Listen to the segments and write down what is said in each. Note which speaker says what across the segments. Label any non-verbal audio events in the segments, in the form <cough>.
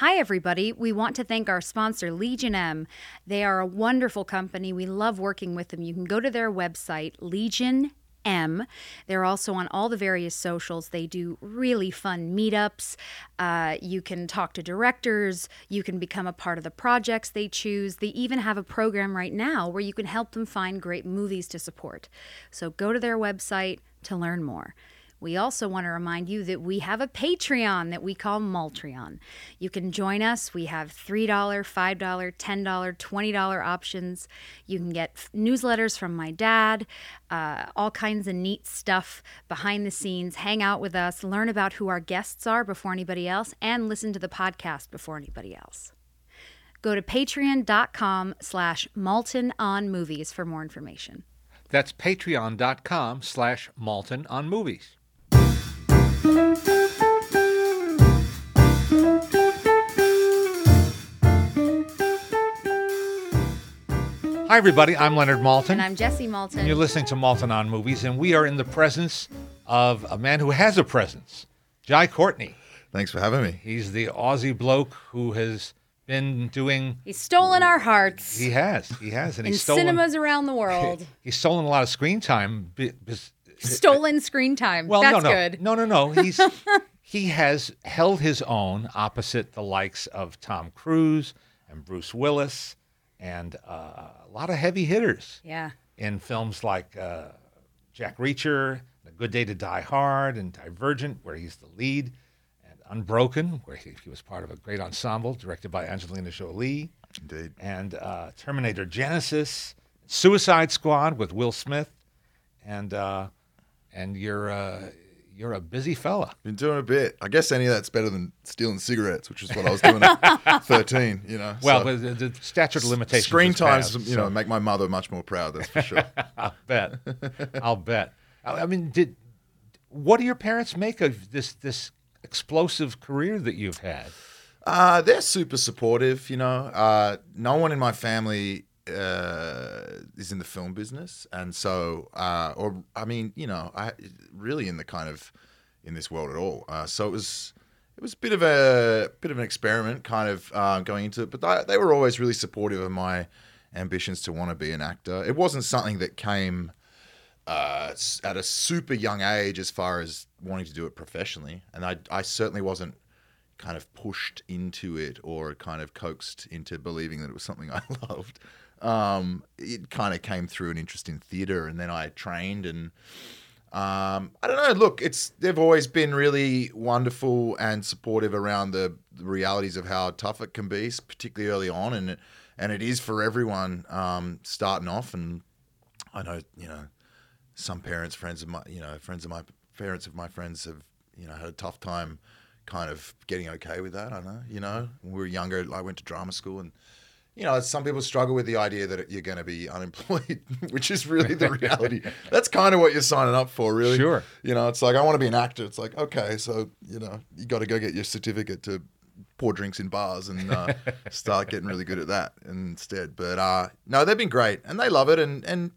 Speaker 1: Hi, everybody. We want to thank our sponsor, Legion M. They are a wonderful company. We love working with them. You can go to their website, Legion M. They're also on all the various socials. They do really fun meetups. Uh, you can talk to directors. You can become a part of the projects they choose. They even have a program right now where you can help them find great movies to support. So go to their website to learn more. We also want to remind you that we have a Patreon that we call Maltreon. You can join us. We have $3, $5, $10, $20 options. You can get f- newsletters from my dad, uh, all kinds of neat stuff behind the scenes. Hang out with us, learn about who our guests are before anybody else, and listen to the podcast before anybody else. Go to patreon.com slash Maltin on movies for more information.
Speaker 2: That's patreon.com slash Maltin on movies. Hi, everybody. I'm Leonard Maltin.
Speaker 1: And I'm Jessie Maltin.
Speaker 2: And you're listening to Maltin on Movies, and we are in the presence of a man who has a presence, Jai Courtney.
Speaker 3: Thanks for having me.
Speaker 2: He's the Aussie bloke who has been doing.
Speaker 1: He's stolen our hearts
Speaker 2: He has, he has, and
Speaker 1: in
Speaker 2: he's stolen.
Speaker 1: cinemas around the world. <laughs>
Speaker 2: He's stolen a lot of screen time. be- bes-
Speaker 1: stolen screen time.
Speaker 2: Well,
Speaker 1: That's
Speaker 2: no, no,
Speaker 1: good.
Speaker 2: no, no, no. He's <laughs> he has held his own opposite the likes of Tom Cruise and Bruce Willis and uh, a lot of heavy hitters
Speaker 1: Yeah.
Speaker 2: in films like uh, Jack Reacher, A Good Day to Die Hard, and Divergent, where he's the lead, and Unbroken, where he, he was part of a great ensemble directed by Angelina Jolie,
Speaker 3: Indeed.
Speaker 2: and uh, Terminator Genisys, Suicide Squad with Will Smith, and uh, and you're uh, you're a busy fella.
Speaker 3: Been doing a bit. I guess any of that's better than stealing cigarettes, which is what I was doing at <laughs> 13, you know.
Speaker 2: Well,
Speaker 3: so.
Speaker 2: the, the statute of limitations.
Speaker 3: screen times,
Speaker 2: passed,
Speaker 3: you know,
Speaker 2: so
Speaker 3: make my mother much more proud, that's for sure. <laughs>
Speaker 2: I'll bet. I'll bet. I I mean, did what do your parents make of this this explosive career that you've had?
Speaker 3: Uh, they're super supportive, you know. Uh, no one in my family uh, is in the film business, and so, uh, or I mean, you know, I really in the kind of in this world at all. Uh, so it was, it was a bit of a bit of an experiment, kind of uh, going into it. But they, they were always really supportive of my ambitions to want to be an actor. It wasn't something that came uh, at a super young age as far as wanting to do it professionally, and I, I certainly wasn't kind of pushed into it or kind of coaxed into believing that it was something <laughs> I loved. Um, it kind of came through an interest in theater, and then I trained and. Um, I don't know. Look, it's they've always been really wonderful and supportive around the, the realities of how tough it can be, particularly early on, and it, and it is for everyone um, starting off. And I know, you know, some parents, friends of my, you know, friends of my parents of my friends have, you know, had a tough time kind of getting okay with that. I know, you know, when we were younger, I went to drama school and, you know, some people struggle with the idea that you're going to be unemployed, <laughs> which is really the reality. <laughs> That's kind of what you're signing up for, really.
Speaker 2: Sure.
Speaker 3: You know, it's like, I want to be an actor. It's like, okay, so, you know, you got to go get your certificate to pour drinks in bars and uh, <laughs> start getting really good at that instead. But uh, no, they've been great and they love it. And, and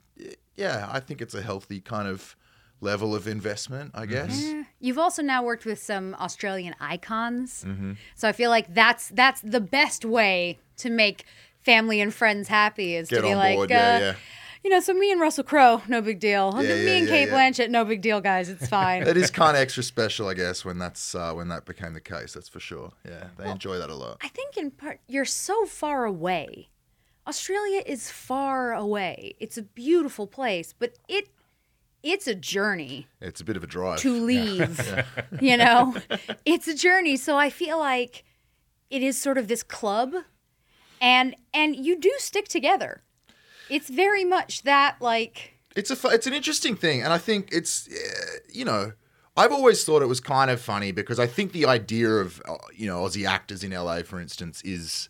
Speaker 3: yeah, I think it's a healthy kind of level of investment, I guess.
Speaker 1: Yeah. You've also now worked with some Australian icons,
Speaker 3: Mm-hmm.
Speaker 1: so I feel like that's that's the best way to make family and friends happy is
Speaker 3: Get
Speaker 1: to be like,
Speaker 3: board,
Speaker 1: uh,
Speaker 3: yeah, yeah.
Speaker 1: you know, so me and Russell Crowe, no big deal.
Speaker 3: Yeah,
Speaker 1: me
Speaker 3: yeah,
Speaker 1: and
Speaker 3: yeah,
Speaker 1: Kate
Speaker 3: yeah.
Speaker 1: Blanchett, no big deal, guys. It's fine. <laughs>
Speaker 3: It is kind of extra special, I guess, when that's uh, when that became the case. That's for sure. Yeah, they enjoy that a lot.
Speaker 1: I think in part you're so far away. Australia is far away. It's a beautiful place, but it it's a journey
Speaker 3: It's a bit of a drive.
Speaker 1: to leave. <laughs> You know, it's a journey. So I feel like it is sort of this club, and and you do stick together. It's very much that like
Speaker 3: It's a it's an interesting thing, and I think it's uh, you know I've always thought it was kind of funny because I think the idea of uh, you know Aussie actors in LA, for instance, is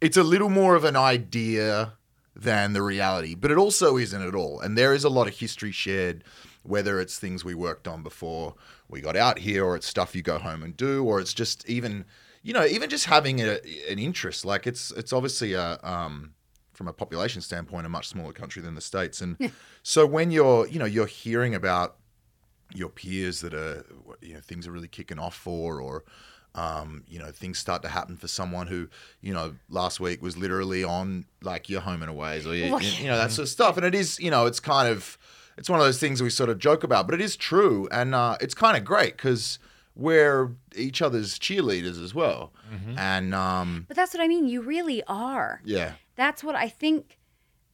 Speaker 3: it's a little more of an idea than the reality, but it also isn't at all. And there is a lot of history shared, whether it's things we worked on before we got out here, or it's stuff you go home and do, or it's just even you know even just having a, an interest. Like it's it's obviously a um, from a population standpoint a much smaller country than the states, and so when you're you know you're hearing about your peers that are you know things are really kicking off for or um, you know things start to happen for someone who you know last week was literally on like your home and aways or you,
Speaker 1: Well,
Speaker 3: you know that sort of stuff. And it is you know it's kind of it's one of those things we sort of joke about but it is true. And uh, it's kind of great because we're each other's cheerleaders as well and um,
Speaker 1: But that's what I mean. You really are.
Speaker 3: yeah
Speaker 1: That's what I think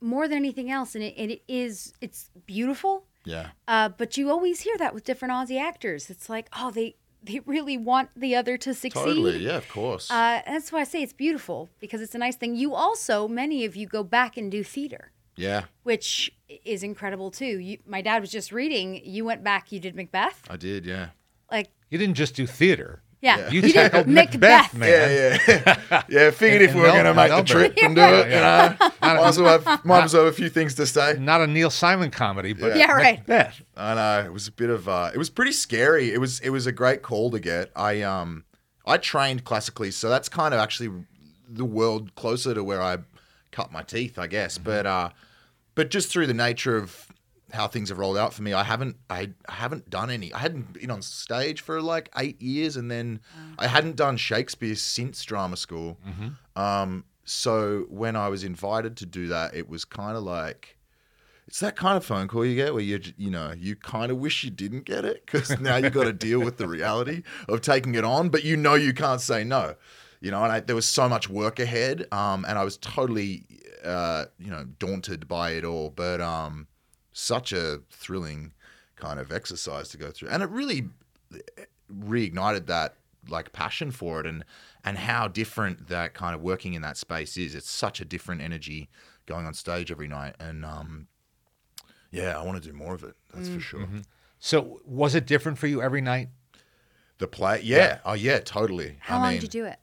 Speaker 1: more than anything else. And it, it is, it's beautiful.
Speaker 3: yeah
Speaker 1: Uh, but you always hear that with different Aussie actors. It's like, oh, they they really want the other to succeed.
Speaker 3: totally yeah of course
Speaker 1: Uh, that's why I say it's beautiful because it's a nice thing. You also, many of you go back and do theater,
Speaker 3: yeah
Speaker 1: which is incredible too. You, my dad was just reading. You went back. You did Macbeth.
Speaker 3: I did yeah
Speaker 1: Like,
Speaker 2: You didn't just do theater.
Speaker 1: yeah,
Speaker 2: You
Speaker 1: did
Speaker 2: tackled Macbeth, man.
Speaker 3: Yeah, yeah, <laughs> yeah. Figured if we were going to make the
Speaker 2: Melbourne.
Speaker 3: trip and do it, you know, <laughs> might as well have, might as well have a few things to say.
Speaker 2: Not a Neil Simon comedy, but
Speaker 1: Yeah, right.
Speaker 2: Macbeth.
Speaker 3: I know it was a bit of, uh, it was pretty scary. It was, it was a great call to get. I, um, I trained classically, so that's kind of actually the world closer to where I cut my teeth, I guess. But, uh, but just through the nature of how things have rolled out for me, I haven't, I, I haven't done any. I hadn't been on stage for like eight years, and then I hadn't done Shakespeare since drama school. Um, so when I was invited to do that, it was kind of like it's that kind of phone call you get where you you know you kind of wish you didn't get it because now you've got to deal with the reality of taking it on, but you know you can't say no. You know, and I, there was so much work ahead, um, and I was totally uh, you know daunted by it all. But um, such a thrilling kind of exercise to go through, and it really reignited that like passion for it and and how different that kind of working in that space is. It's such a different energy going on stage every night. And um yeah i want to do more of it that's for sure.
Speaker 2: So was it different for you every night?
Speaker 3: the play yeah. Oh yeah totally.
Speaker 1: How
Speaker 3: I
Speaker 1: long
Speaker 3: mean,
Speaker 1: did you do it?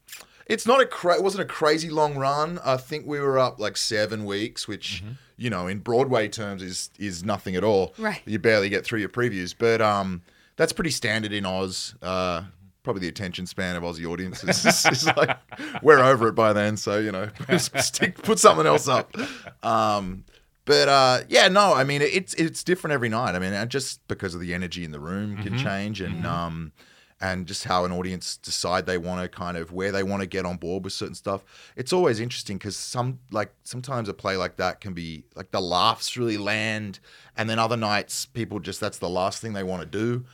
Speaker 3: It's not a cra- it wasn't a crazy long run. I think we were up like seven weeks, which you know in Broadway terms is is nothing at all.
Speaker 1: Right.
Speaker 3: You barely get through your previews, but um, that's pretty standard in Oz. Uh, probably the attention span of Aussie audiences is, is like we're over it by then. So you know, <laughs> stick, put something else up. Um, but uh, yeah, no, I mean it's it's different every night. I mean, just because of the energy in the room can change, and um, and just how an audience decide they want to kind of where they want to get on board with certain stuff. It's always interesting because some like sometimes a play like that can be like the laughs really land, and then other nights people just that's the last thing they want to do,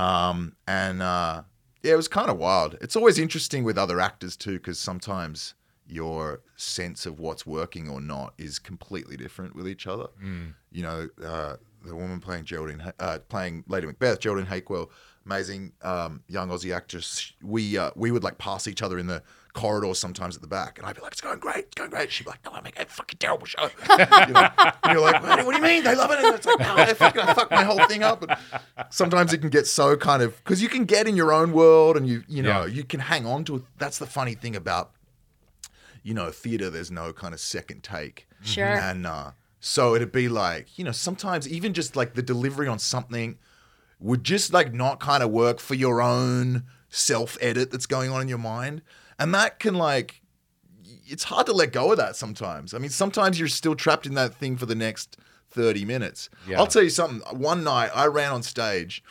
Speaker 3: um, and uh, yeah, it was kind of wild. It's always interesting with other actors too because sometimes your sense of what's working or not is completely different with each other. You know, uh, the woman playing Geraldine, uh, playing Lady Macbeth, Geraldine Hakewell, amazing um, young Aussie actress. We uh, we would like pass each other in the corridor sometimes at the back, and I'd be like, "It's going great, it's going great." She'd be like, "No, I make a fucking terrible show." you know? And you're like, what, "What do you mean? They love it?" And it's like, "No, they fucking I fucked my whole thing up." And sometimes it can get so kind of because you can get in your own world, and you you know
Speaker 2: Yeah.
Speaker 3: you can hang on to it. That's the funny thing about you know, theater, there's no kind of second take.
Speaker 1: Sure.
Speaker 3: And uh, so it'd be like, you know, sometimes even just like the delivery on something would just like not kind of work for your own self edit that's going on in your mind. And that can like, it's hard to let go of that sometimes. I mean, sometimes you're still trapped in that thing for the next 30 minutes.
Speaker 2: Yeah.
Speaker 3: I'll tell you something. One night I ran on stage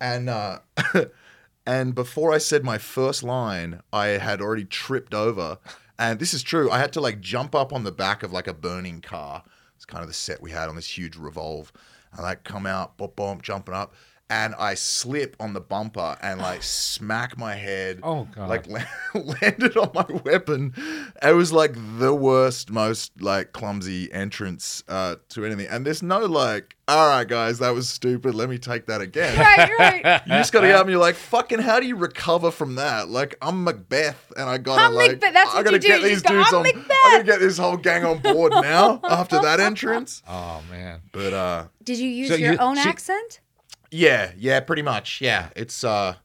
Speaker 3: and, uh, <laughs> and before I said my first line, I had already tripped over. And this is true. I had to like jump up on the back of like a burning car. It's kind of the set we had on this huge revolve. And like come out, bop bump, jumping up. And I slip on the bumper and like <sighs> smack my head.
Speaker 2: Oh, God.
Speaker 3: Like <laughs> landed on my weapon. It was like the worst, most like clumsy entrance uh, to anything. And there's no like, all right, guys, that was stupid. Let me take that again. <laughs>
Speaker 1: Right, right.
Speaker 3: You just gotta get up and you're like, fucking, how do you recover from that? Like, I'm Macbeth and I gotta
Speaker 1: I'm
Speaker 3: like,
Speaker 1: Macbeth, that's
Speaker 3: I
Speaker 1: what
Speaker 3: gotta
Speaker 1: you do,
Speaker 3: get
Speaker 1: you
Speaker 3: these
Speaker 1: go,
Speaker 3: dudes
Speaker 1: "I'm
Speaker 3: on.
Speaker 1: Macbeth."
Speaker 3: I gotta get this whole gang on board now after that entrance. <laughs>
Speaker 2: Oh man.
Speaker 3: But uh,
Speaker 1: Did you use
Speaker 2: So
Speaker 1: your
Speaker 2: you-
Speaker 1: own
Speaker 2: so-
Speaker 1: accent?
Speaker 3: Yeah, yeah, pretty much. Yeah, it's uh,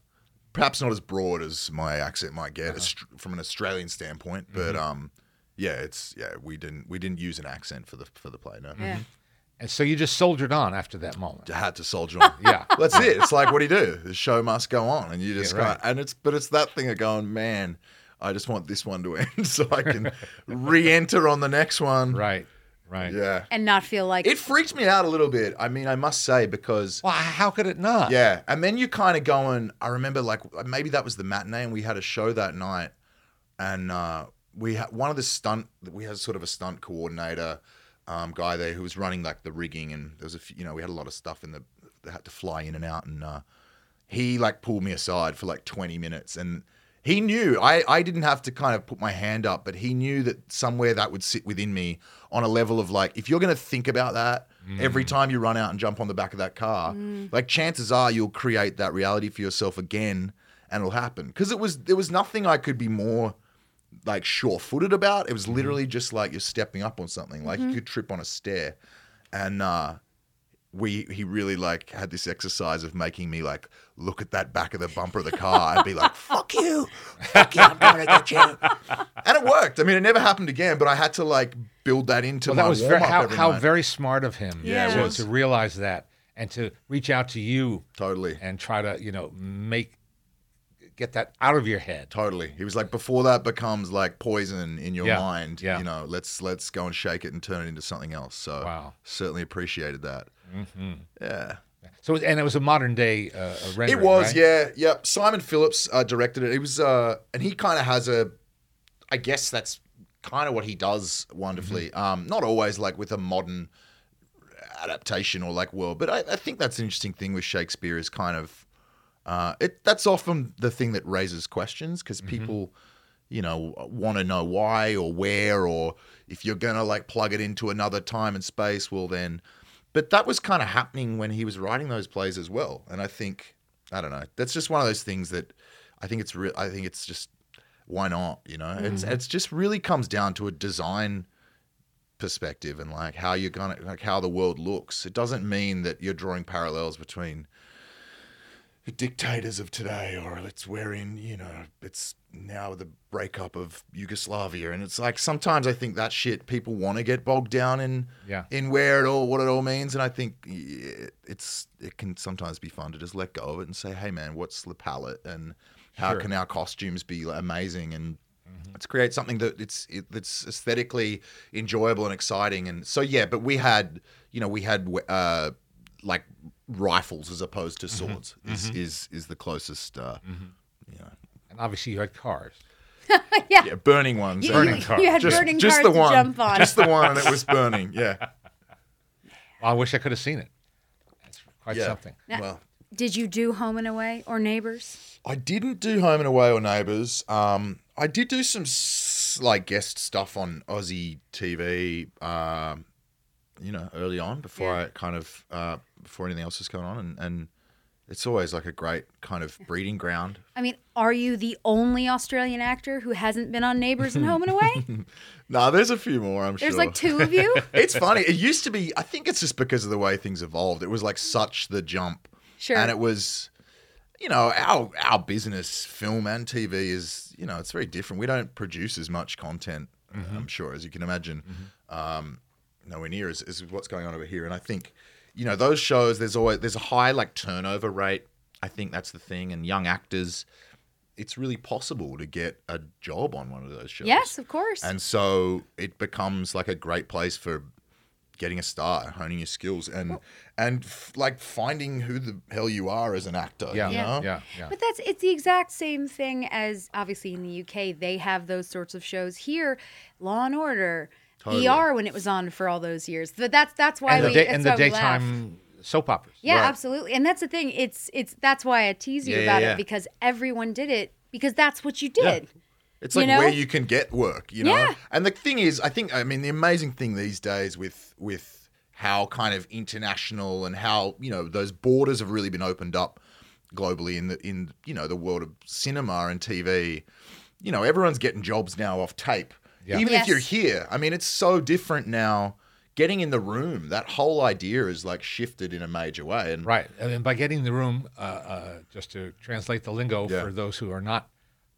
Speaker 3: perhaps not as broad as my accent might get Aust- from an Australian standpoint, but um, yeah, it's yeah, we didn't we didn't use an accent for the for the play. No,
Speaker 1: Yeah.
Speaker 2: And so you just soldiered on after that moment.
Speaker 3: I had to soldier on. <laughs>
Speaker 2: Yeah.
Speaker 3: That's it. It's like, what do you do? The show must go on, and you just
Speaker 2: Yeah,
Speaker 3: go.
Speaker 2: right.
Speaker 3: And it's, but it's that thing of going, man. I just want this one to <laughs> end so I can re-enter on the next one.
Speaker 2: Right. Right.
Speaker 3: Yeah.
Speaker 1: And not feel like
Speaker 3: It freaked me out a little bit. I mean, I must say because
Speaker 2: Well, how could it not?
Speaker 3: yeah, and then you kind of going. I remember like maybe that was the matinee, and we had a show that night, and uh, we had one of the stunt. We had sort of a stunt coordinator um, guy there who was running like the rigging, and there was a few, you know we had a lot of stuff in the that had to fly in and out, and uh, he like pulled me aside for like twenty minutes, and he knew I I didn't have to kind of put my hand up, but he knew that somewhere that would sit within me on a level of like if you're gonna think about that every mm. time you run out and jump on the back of that car, mm. like chances are you'll create that reality for yourself again, and it'll happen. Because it was there was nothing I could be more like sure-footed about. It was mm. literally just like you're stepping up on something, like you mm-hmm. could trip on a stair, and uh, we he really like had this exercise of making me like look at that back of the bumper of the car and be like, "Fuck you, fuck you, I'm gonna get you," and it worked. I mean, it never happened again, but I had to like build that into
Speaker 2: Well,
Speaker 3: my
Speaker 2: that was very, how, how very smart of him.
Speaker 1: Yeah, it
Speaker 2: to,
Speaker 3: was.
Speaker 2: to realize that and to reach out to you
Speaker 3: totally.
Speaker 2: and try to you know make get that out of your head.
Speaker 3: Totally. He was like, before that becomes like poison in your
Speaker 2: Yeah,
Speaker 3: mind,
Speaker 2: yeah.
Speaker 3: you know, let's let's go and shake it and turn it into something else. So
Speaker 2: Wow.
Speaker 3: certainly appreciated that.
Speaker 2: Mm-hmm.
Speaker 3: Yeah.
Speaker 2: So and it was a modern day uh, rendering.
Speaker 3: It was,
Speaker 2: right?
Speaker 3: yeah, yep. Simon Phillips uh, directed it. It was, uh, and he kind of has a, I guess that's kind of what he does wonderfully.
Speaker 2: Mm-hmm.
Speaker 3: Um, not always like with a modern adaptation or like world, but I, I think that's an interesting thing with Shakespeare is kind of, uh, it. That's often the thing that raises questions because people, you know, want to know why or where or if you're gonna like plug it into another time and space. Well, then but that was kind of happening when he was writing those plays as well. And I think I don't know. That's just one of those things that I think it's real. I think it's just why not? You know, it's it's just really comes down to a design perspective and like how you're gonna like how the world looks. It doesn't mean that you're drawing parallels between dictators of today or it's wherein you know it's now the breakup of Yugoslavia. And it's like sometimes I think that shit people want to get bogged down in
Speaker 2: Yeah.
Speaker 3: in where it all what it all means. And I think it's it can sometimes be fun to just let go of it and say hey man what's the palette? And how
Speaker 2: Sure.
Speaker 3: can our costumes be amazing? And let's create something that it's it, that's aesthetically enjoyable and exciting. And so yeah but we had you know we had uh like rifles as opposed to swords is, is is the closest uh you know
Speaker 2: And obviously you had cars. <laughs>
Speaker 1: yeah.
Speaker 3: yeah burning ones
Speaker 1: You,
Speaker 2: Burning
Speaker 1: you-
Speaker 2: cars.
Speaker 1: you had
Speaker 3: just,
Speaker 1: burning
Speaker 3: just
Speaker 1: cars
Speaker 3: the one
Speaker 1: to jump on.
Speaker 3: just the one and it was <laughs> burning yeah
Speaker 2: Well, I wish I could have seen it. That's quite
Speaker 3: yeah
Speaker 2: something.
Speaker 3: well
Speaker 1: Did you do Home and Away or Neighbors?
Speaker 3: I didn't do Home and Away or Neighbours. Um, I did do some like guest stuff on Aussie TV. Um, you know, early on before
Speaker 1: Yeah.
Speaker 3: I kind of uh, before anything else is going on, and, and it's always like a great kind of breeding ground.
Speaker 1: I mean, are you the only Australian actor who hasn't been on Neighbors and Home and Away? <laughs>
Speaker 3: No, there's a few more. I'm
Speaker 1: There's
Speaker 3: sure.
Speaker 1: There's like two of you. <laughs>
Speaker 3: it's funny. It used to be. I think it's just because of the way things evolved. It was like such the jump.
Speaker 1: Sure.
Speaker 3: And it was, you know, our our business, film and TV is, you know, it's very different. We don't produce as much content, I'm sure, as you can imagine. Um, nowhere near as, as what's going on over here. And I think, you know, those shows. There's always there's a high like turnover rate. I think that's the thing. And young actors, it's really possible to get a job on one of those shows.
Speaker 1: yes, of course.
Speaker 3: And so it becomes like a great place for getting a start, honing your skills, and and f- like finding who the hell you are as an actor.
Speaker 2: Yeah.
Speaker 3: you
Speaker 2: Yeah. Yeah. Yeah.
Speaker 1: But that's it's the exact same thing as obviously in the UK they have those sorts of shows. Here, Law and Order,
Speaker 3: Totally.
Speaker 1: ER when it was on for all those years. But that's that's why
Speaker 2: and the,
Speaker 1: we
Speaker 2: day,
Speaker 1: that's
Speaker 2: and the daytime soap operas.
Speaker 1: Yeah,
Speaker 3: Right.
Speaker 1: absolutely. And that's the thing. It's it's that's why I tease you
Speaker 3: Yeah,
Speaker 1: about
Speaker 3: yeah, yeah.
Speaker 1: it because everyone did it because that's what you did.
Speaker 3: It's
Speaker 1: You
Speaker 3: like
Speaker 1: know?
Speaker 3: where you can get work, you know.
Speaker 1: Yeah.
Speaker 3: And the thing is, I think, I mean, the amazing thing these days with with how kind of international and how you know those borders have really been opened up globally in the in you know the world of cinema and TV. You know, everyone's getting jobs now off tape,
Speaker 2: Yeah.
Speaker 3: even
Speaker 1: Yes.
Speaker 3: if you're here. I mean, it's so different now getting in the room, that whole idea is like shifted in a major way. And
Speaker 2: Right. And then by getting the room, uh, uh, just to translate the lingo
Speaker 3: Yeah.
Speaker 2: for those who are not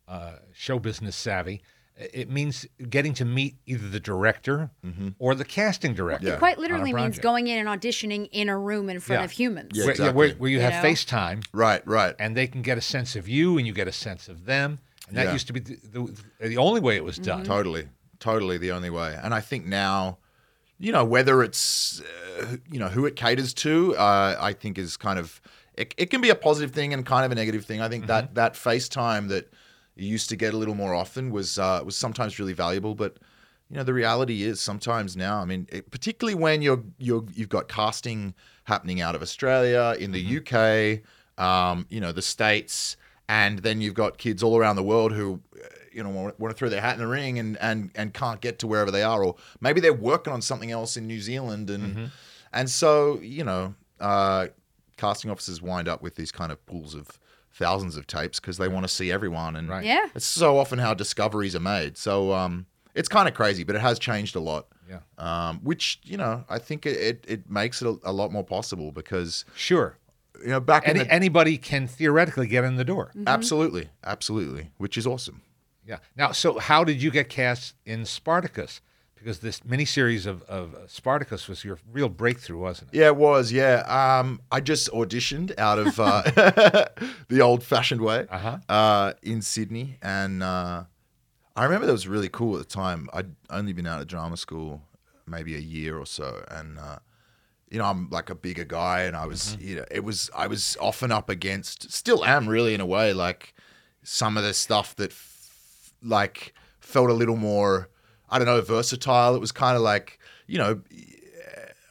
Speaker 2: uh, show business savvy, it means getting to meet either the director or the casting director.
Speaker 3: Yeah.
Speaker 1: Quite literally means going in and auditioning in a room in front
Speaker 2: Yeah.
Speaker 1: of humans.
Speaker 3: Yeah.
Speaker 2: Where, where, where you
Speaker 1: You
Speaker 2: have
Speaker 1: know?
Speaker 2: FaceTime
Speaker 3: right, right.
Speaker 2: and they can get a sense of you and you get a sense of them. And that
Speaker 3: Yeah.
Speaker 2: used to be the, the, the only way it was done.
Speaker 3: Totally, totally the only way. And I think now, you know, whether it's uh, you know who it caters to, uh, I think is kind of it, it can be a positive thing and kind of a negative thing. I think that that FaceTime that you used to get a little more often was uh, was sometimes really valuable, but. You know the reality is sometimes now. I mean, it, particularly when you're you're you've got casting happening out of Australia, in the UK, um, you know the states, and then you've got kids all around the world who uh, you know want, want to throw their hat in the ring and and and can't get to wherever they are or maybe they're working on something else in New Zealand and and so you know uh, casting officers wind up with these kind of pools of thousands of tapes because they want to see everyone and
Speaker 2: Right.
Speaker 1: Yeah.
Speaker 3: it's so often how discoveries are made so um, it's kind of crazy but it has changed a lot
Speaker 2: Yeah.
Speaker 3: um, which you know I think it, it, it makes it a, a lot more possible because
Speaker 2: Sure.
Speaker 3: You know back in
Speaker 2: Any,
Speaker 3: the
Speaker 2: anybody can theoretically get in the door.
Speaker 3: absolutely absolutely which is awesome
Speaker 2: Yeah. Now, so how did you get cast in Spartacus? Because this miniseries of, of Spartacus was your real breakthrough, wasn't it?
Speaker 3: Yeah, it was. Yeah, um, I just auditioned out of uh, <laughs> the old-fashioned way
Speaker 2: Uh-huh.
Speaker 3: uh, in Sydney, and uh, I remember that was really cool at the time. I'd only been out of drama school maybe a year or so, and uh, you know, I'm like a bigger guy, and I was, mm-hmm. you know, it was I was often up against, still am really in a way, like some of the stuff that f- like felt a little more, I don't know, versatile. It was kind of like, you know,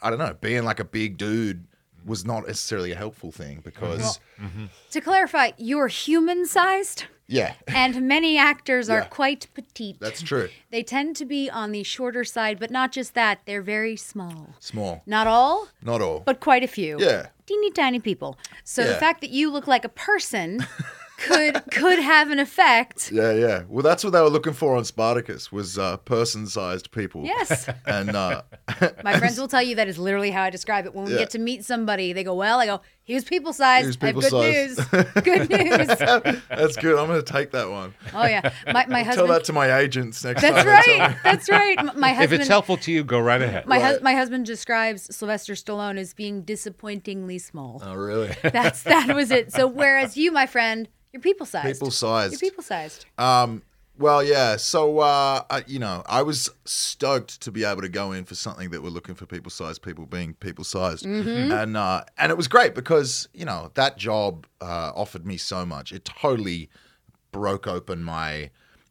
Speaker 3: I don't know, being like a big dude was not necessarily a helpful thing because, mm-hmm.
Speaker 1: To clarify, you're human sized,
Speaker 3: yeah, <laughs>
Speaker 1: and many actors are
Speaker 3: Yeah.
Speaker 1: quite petite.
Speaker 3: that's true.
Speaker 1: They tend to be on the shorter side, but not just that, they're very small.
Speaker 3: Small,
Speaker 1: Not all,
Speaker 3: not all.
Speaker 1: but quite a few.
Speaker 3: Yeah.
Speaker 1: Teeny tiny people. So the fact that you look like a person <laughs> could could have an effect.
Speaker 3: Yeah, yeah. Well, that's what they were looking for on Spartacus was uh, person-sized people.
Speaker 1: Yes.
Speaker 3: And uh, <laughs>
Speaker 1: My friends will tell you that is literally how I describe it. When we
Speaker 3: Yeah.
Speaker 1: get to meet somebody, they go, Well, I go, he was people sized.
Speaker 3: He was
Speaker 1: I have good
Speaker 3: people-sized."
Speaker 1: news. good news. <laughs>
Speaker 3: that's good. I'm going to take that one.
Speaker 1: Oh yeah. My my <laughs>
Speaker 3: Tell that to my agents next
Speaker 1: That's
Speaker 3: time. they tell
Speaker 1: right. That's right. My husband.
Speaker 2: If it's helpful to you, go right ahead.
Speaker 1: my, hus-
Speaker 3: Right.
Speaker 1: my husband describes Sylvester Stallone as being disappointingly small.
Speaker 3: Oh, really? <laughs>
Speaker 1: That's that was it. So whereas you, my friend, you're people sized.
Speaker 3: People sized.
Speaker 1: You're people sized.
Speaker 3: Um, well, yeah. So, uh, I, you know, I was stoked to be able to go in for something that were looking for people sized people being people sized, and uh, and it was great because you know that job uh, offered me so much. It totally broke open my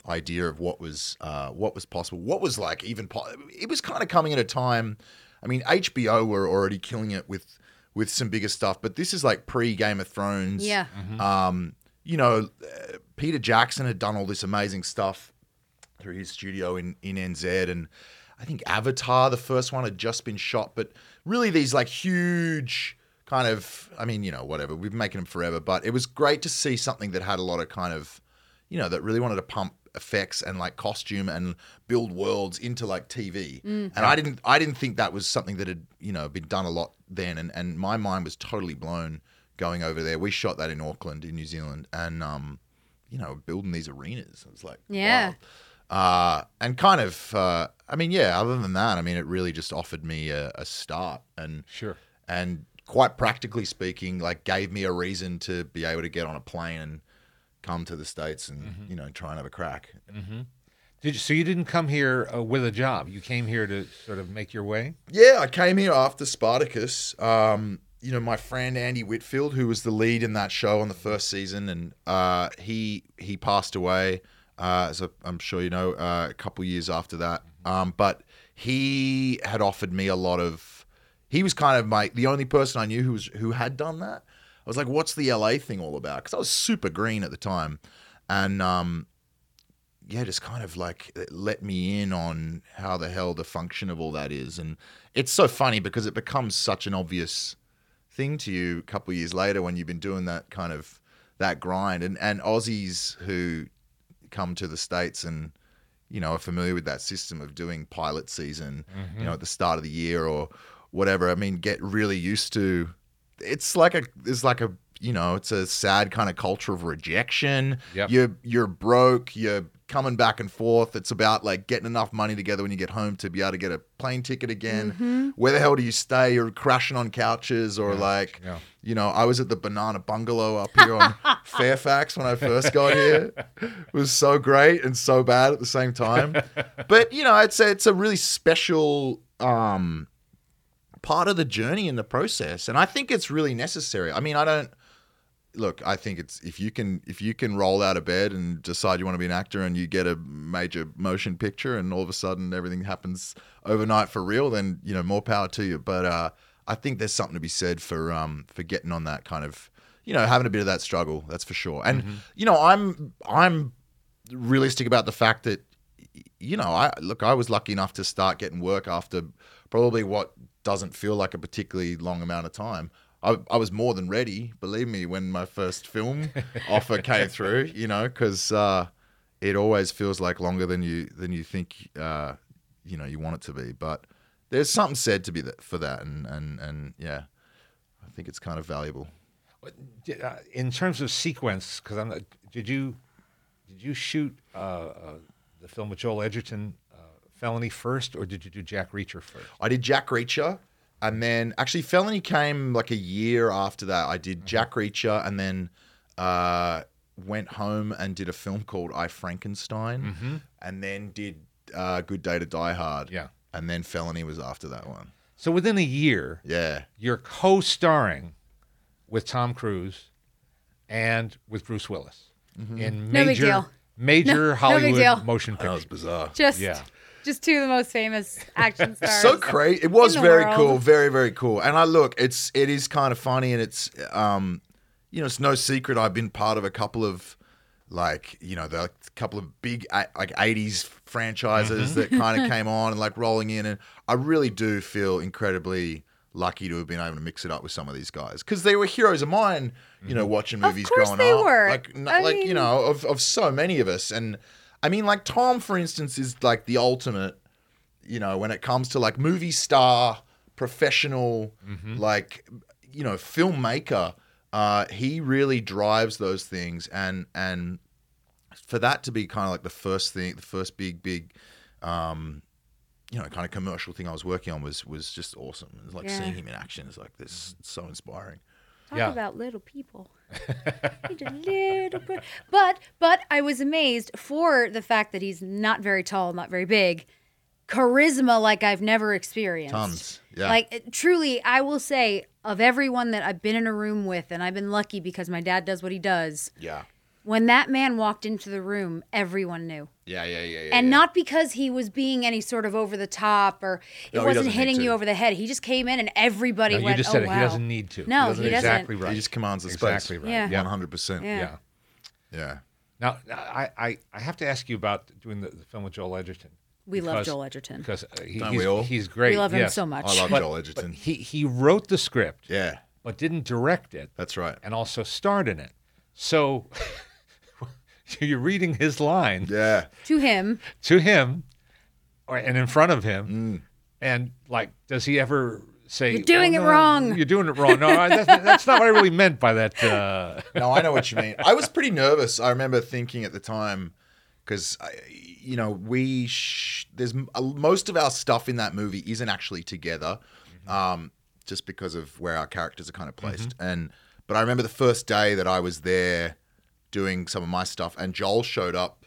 Speaker 3: idea of what was uh, what was possible, what was like even. Po- it was kind of coming at a time. I mean, HBO were already killing it with with some bigger stuff, but this is like pre Game of Thrones.
Speaker 1: Yeah.
Speaker 3: Um, you know, uh, Peter Jackson had done all this amazing stuff through his studio in, in NZ. And I think Avatar, the first one, had just been shot. But really, these like huge kind of, I mean, you know, whatever, we've been making them forever. But it was great to see something that had a lot of kind of, you know, that really wanted to pump effects and like costume and build worlds into like TV. And I didn't I didn't think that was something that had, you know, been done a lot then and and my mind was totally blown going over there. We shot that in Auckland in New Zealand and um you know, building these arenas. It was like
Speaker 1: Yeah.
Speaker 3: wow. Uh and kind of uh I mean, yeah, other than that, I mean it really just offered me a, a start and
Speaker 2: Sure.
Speaker 3: and quite practically speaking, like gave me a reason to be able to get on a plane and come to the states and
Speaker 2: Mm-hmm.
Speaker 3: you know try and have a crack.
Speaker 2: Did you, so you didn't come here uh, with a job. You came here to sort of make your way.
Speaker 3: Yeah, I came here after Spartacus. Um, you know, my friend Andy Whitfield, who was the lead in that show on the first season, and uh, he he passed away, uh, as I'm sure you know, uh, a couple years after that. Um, but he had offered me a lot of. He was kind of my the only person I knew who was who had done that. I was like, "What's the LA thing all about?" Because I was super green at the time, and um, yeah, just kind of like let me in on how the hell the function of all that is. And it's so funny because it becomes such an obvious thing to you a couple of years later when you've been doing that kind of that grind. And and Aussies who come to the States and you know are familiar with that system of doing pilot season, you mm-hmm. know, at the start of the year or whatever. I mean, get really used to. It's like a it's like a you know it's a sad kind of culture of rejection.
Speaker 2: Yep.
Speaker 3: You're you're broke. You're coming back and forth. It's about like getting enough money together when you get home to be able to get a plane ticket again. Where the hell do you stay? You're crashing on couches or like,
Speaker 2: yeah.
Speaker 3: you know, I was at the Banana Bungalow up here on <laughs> Fairfax when I first got here. It was so great and so bad at the same time. But you know, I'd say it's a really special um, part of the journey in the process, and I think it's really necessary. I mean, I don't look. I think it's if you can if you can roll out of bed and decide you want to be an actor, and you get a major motion picture, and all of a sudden everything happens overnight for real, then you know more power to you. But uh, I think there's something to be said for um, for getting on that kind of you know having a bit of that struggle. That's for sure. And you know, I'm I'm realistic about the fact that you know, I look, I was lucky enough to start getting work after probably what doesn't feel like a particularly long amount of time. I, I was more than ready, believe me, when my first film <laughs> offer came through. You know, because uh, it always feels like longer than you than you think. Uh, you know, you want it to be, but there's something said to be that for that, and and and yeah, I think it's kind of valuable.
Speaker 2: Uh, in terms of sequence, because I'm not, did you did you shoot uh, uh, the film with Joel Edgerton, uh, Felony first, or did you do Jack Reacher first?
Speaker 3: I did Jack Reacher, and then actually Felony came like a year after that. I did Jack Reacher, and then uh, went home and did a film called I Frankenstein, and then did uh, Good Day to Die Hard.
Speaker 2: Yeah.
Speaker 3: and then Felony was after that one.
Speaker 2: So within a year,
Speaker 3: Yeah,
Speaker 2: you're co-starring with Tom Cruise and with Bruce Willis in
Speaker 1: No big
Speaker 2: major
Speaker 1: deal.
Speaker 2: major
Speaker 1: No- no big
Speaker 2: Hollywood
Speaker 1: deal.
Speaker 2: motion
Speaker 3: that was
Speaker 2: pictures.
Speaker 3: bizarre.
Speaker 1: Just
Speaker 2: Yeah.
Speaker 1: Just two of the most famous action <laughs> stars.
Speaker 3: so crazy. It was very
Speaker 1: world.
Speaker 3: cool, very very cool. And I look, it's it is kind of funny, and it's um, you know, it's no secret I've been part of a couple of like you know the couple of big like '80s franchises that kind of <laughs> came on and like rolling in, and I really do feel incredibly lucky to have been able to mix it up with some of these guys because they were heroes of mine. You know, watching
Speaker 1: Of
Speaker 3: movies
Speaker 1: course
Speaker 3: growing
Speaker 1: they
Speaker 3: up,
Speaker 1: were.
Speaker 3: like n-
Speaker 1: I
Speaker 3: like you know of of so many of us, and I mean like Tom for instance is like the ultimate you know, when it comes to like movie star, professional, like, you know, filmmaker, uh, he really drives those things. And, and for that to be kind of like the first thing, the first big, big, um, you know, kind of commercial thing I was working on was, was just awesome. It's like
Speaker 1: Yeah.
Speaker 3: seeing him in action is like this, so inspiring.
Speaker 1: Talk
Speaker 2: Yeah.
Speaker 1: about little people. He's a little bit. But but I was amazed for the fact that he's not very tall, not very big. Charisma like I've never experienced.
Speaker 3: Tons. Yeah.
Speaker 1: Like it- truly, I will say of everyone that I've been in a room with, and I've been lucky because my dad does what he does.
Speaker 3: Yeah.
Speaker 1: When that man walked into the room, everyone knew.
Speaker 3: Yeah. Yeah. Yeah. yeah
Speaker 1: and
Speaker 3: yeah.
Speaker 1: not because he was being any sort of over the top or it
Speaker 3: No, he
Speaker 1: wasn't
Speaker 3: doesn't
Speaker 1: hitting you over the head. He just came in and everybody
Speaker 2: No, you
Speaker 1: went,
Speaker 2: just
Speaker 1: "Oh
Speaker 2: said it. He doesn't need to.
Speaker 1: No,
Speaker 2: doesn't.
Speaker 1: he doesn't.
Speaker 2: Exactly right.
Speaker 3: He just commands the
Speaker 2: exactly
Speaker 3: space.
Speaker 2: right.
Speaker 1: Yeah.
Speaker 2: Yeah.
Speaker 3: 100%.
Speaker 1: Yeah.
Speaker 2: yeah.
Speaker 3: Yeah.
Speaker 2: Now, I, I, I have to ask you about doing the, the film with Joel Edgerton.
Speaker 1: We love Joel Edgerton.
Speaker 2: because uh, he,
Speaker 3: Don't
Speaker 2: he's, he's great.
Speaker 1: We love him
Speaker 2: yes.
Speaker 1: so much.
Speaker 3: I love
Speaker 2: But-
Speaker 3: Joel
Speaker 2: but
Speaker 3: Edgerton.
Speaker 2: he he wrote the script,
Speaker 3: Yeah.
Speaker 2: but didn't direct it,
Speaker 3: That's right.
Speaker 2: and also starred in it. So <laughs> <laughs> you're reading his line
Speaker 3: Yeah.
Speaker 1: to him,
Speaker 2: to him, or and in front of him,
Speaker 3: Mm.
Speaker 2: and like, does he ever say,
Speaker 1: You're doing
Speaker 2: "Oh,
Speaker 1: it
Speaker 2: no,
Speaker 1: wrong."
Speaker 2: You're doing it wrong." No, I- that's, that's not what I really <laughs> meant by that. Uh,
Speaker 3: no, I know what you mean. I was pretty nervous. I remember thinking at the time because you know we sh- there's uh, most of our stuff in that movie isn't actually together, um, just because of where our characters are kind of placed. And but I remember the first day that I was there doing some of my stuff, and Joel showed up.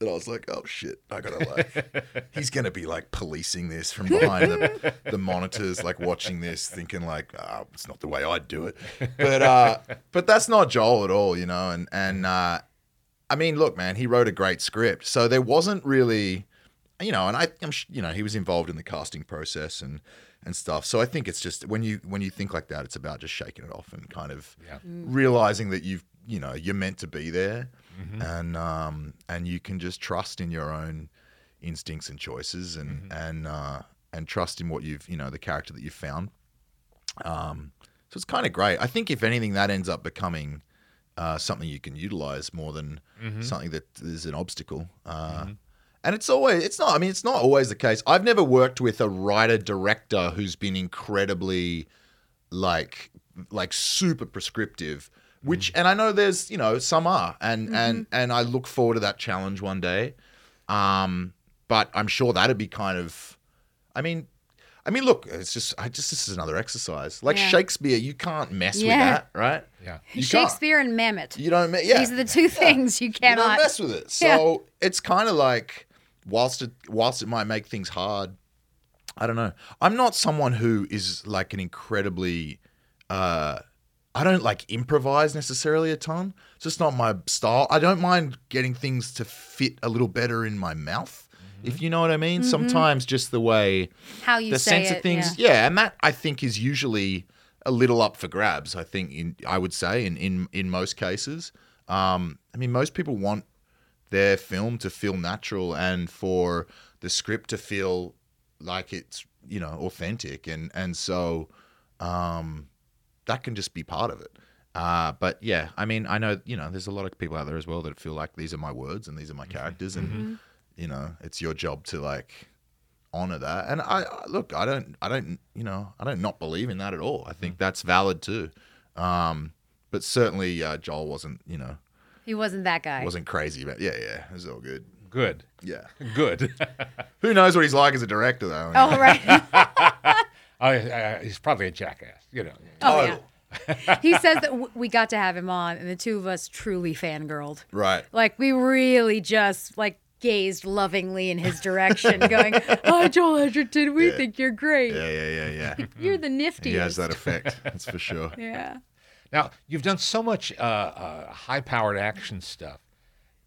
Speaker 3: And I was like, oh shit, I gotta like, <laughs> he's gonna be like policing this from behind the, the monitors, like watching this, thinking like, oh, it's not the way I'd do it. But uh, but that's not Joel at all, you know. And and uh, I mean, look, man, he wrote a great script, so there wasn't really, you know, and I, I'm, you know, he was involved in the casting process and and stuff. So I think it's just when you when you think like that, it's about just shaking it off and kind of
Speaker 2: Yeah.
Speaker 3: realizing that you've, you know, you're meant to be there, and um and you can just trust in your own instincts and choices and and uh, and trust in what you've, you know, the character that you've found. Um, so it's kind of great. I think if anything, that ends up becoming uh, something you can utilize more than something that is an obstacle. Uh, And it's always it's not I mean it's not always the case. I've never worked with a writer director who's been incredibly like like super prescriptive which and I know there's you know some are and and and I look forward to that challenge one day. Um but I'm sure that'd be kind of I mean I mean look it's just I just this is another exercise. Like
Speaker 1: Yeah.
Speaker 3: Shakespeare you can't mess with that, right?
Speaker 2: Yeah.
Speaker 3: You can't.
Speaker 1: Shakespeare and Mamet.
Speaker 3: You don't yeah.
Speaker 1: These are the two <laughs> things you
Speaker 3: You don't
Speaker 1: cannot.
Speaker 3: mess with it. So
Speaker 1: Yeah.
Speaker 3: it's kind of like whilst it whilst it might make things hard, I don't know. I'm not someone who is like an incredibly uh I don't like improvise necessarily a ton. It's just not my style. I don't mind getting things to fit a little better in my mouth. If you know what I mean. Sometimes just the way
Speaker 1: How you
Speaker 3: the
Speaker 1: say
Speaker 3: sense
Speaker 1: it.
Speaker 3: of things
Speaker 1: yeah.
Speaker 3: yeah. and that i think is usually a little up for grabs i think in i would say in in, in most cases um i mean most people want their film to feel natural and for the script to feel like it's you know authentic and and so um that can just be part of it uh, but yeah, I mean, I know you know there's a lot of people out there as well that feel like these are my words and these are my characters, and you know it's your job to like honor that. And I I- look, I don't, I don't, you know, I don't not believe in that at all. I think that's valid too. Um, but certainly uh, Joel wasn't, you know,
Speaker 1: He wasn't that guy.
Speaker 3: wasn't crazy about. Yeah, yeah, it was all good.
Speaker 2: Good.
Speaker 3: Yeah. <laughs>
Speaker 2: Good. <laughs>
Speaker 3: Who knows what he's like as a director though?
Speaker 1: Oh right. <laughs>
Speaker 2: oh, uh, he's probably a jackass, you know.
Speaker 1: Oh yeah. <laughs> he says that w- we got to have him on, and the two of us truly fangirled.
Speaker 3: Right.
Speaker 1: Like we really just like gazed lovingly in his direction, <laughs> going, "Hi, Joel Edgerton. We think you're great.
Speaker 3: Yeah, yeah, yeah, yeah. <laughs>
Speaker 1: You're the niftiest."
Speaker 3: he has that effect. That's for sure.
Speaker 1: Yeah.
Speaker 2: Now, you've done so much uh, uh, high-powered action stuff,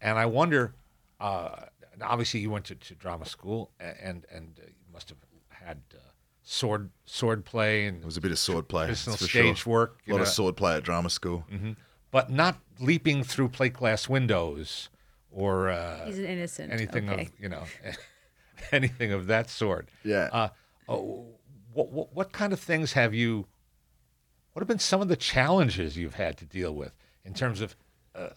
Speaker 2: and I wonder. Uh, obviously, you went to, to drama school, a- and and uh, you must have had uh, sword sword play and
Speaker 3: It was a bit of sword play.
Speaker 2: Traditional
Speaker 3: for
Speaker 2: stage
Speaker 3: sure.
Speaker 2: work,
Speaker 3: A
Speaker 2: you
Speaker 3: lot of sword play at drama school.
Speaker 2: but not leaping through plate glass windows or uh,
Speaker 1: He's an innocent.
Speaker 2: anything
Speaker 1: okay.
Speaker 2: of you know <laughs> anything of that sort.
Speaker 3: Yeah.
Speaker 2: Uh, oh, what, what what kind of things have you? What have been some of the challenges you've had to deal with in terms of uh,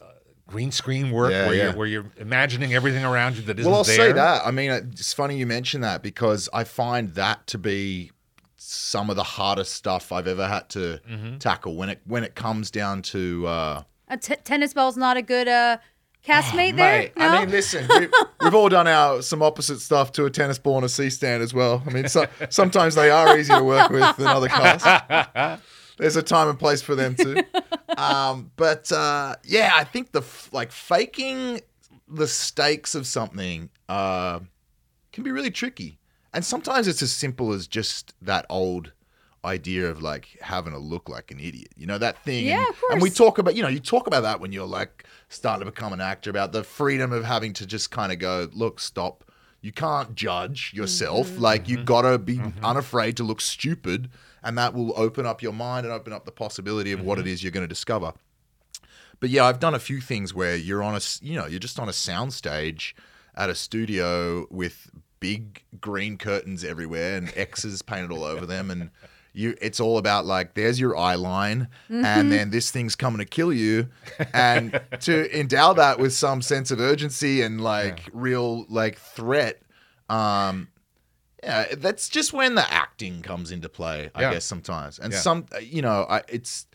Speaker 2: green screen work,
Speaker 3: Yeah,
Speaker 2: where
Speaker 3: yeah.
Speaker 2: you're where you're imagining everything around you that isn't
Speaker 3: Well, I'll
Speaker 2: there?
Speaker 3: say that. I mean, it's funny you mention that because I find that to be some of the hardest stuff I've ever had to
Speaker 2: Mm-hmm.
Speaker 3: tackle when it when it comes down to. Uh,
Speaker 1: A t- tennis ball's not a good uh, castmate
Speaker 2: Oh,
Speaker 1: there.
Speaker 3: Mate,
Speaker 1: No?
Speaker 3: I mean, listen, we, we've all done our some opposite stuff to a tennis ball and a C stand as well. I mean, so, sometimes they are easier to work with than other cars. <laughs> There's a time and place for them too. Um, but uh, yeah, I think the like faking the stakes of something uh, can be really tricky, and sometimes it's as simple as just that old idea of like having to look like an idiot. You know that thing.
Speaker 1: Yeah,
Speaker 3: and,
Speaker 1: of
Speaker 3: And we talk about you know you talk about that when you're like starting to become an actor about the freedom of having to just kind of go look stop. You can't judge yourself.
Speaker 1: Mm-hmm.
Speaker 3: Like you gotta be unafraid to look stupid, and that will open up your mind and open up the possibility of what it is you're going to discover. But yeah, I've done a few things where you're on a you know, you're just on a sound stage at a studio with big green curtains everywhere and X's painted all over them, and you, it's all about like, there's your eye line, and then this thing's coming to kill you, and to endow that with some sense of urgency and like real like threat, um, yeah, that's just when the acting comes into play, I
Speaker 2: Yeah.
Speaker 3: guess sometimes, and
Speaker 2: Yeah.
Speaker 3: some, uh, you know, I, it's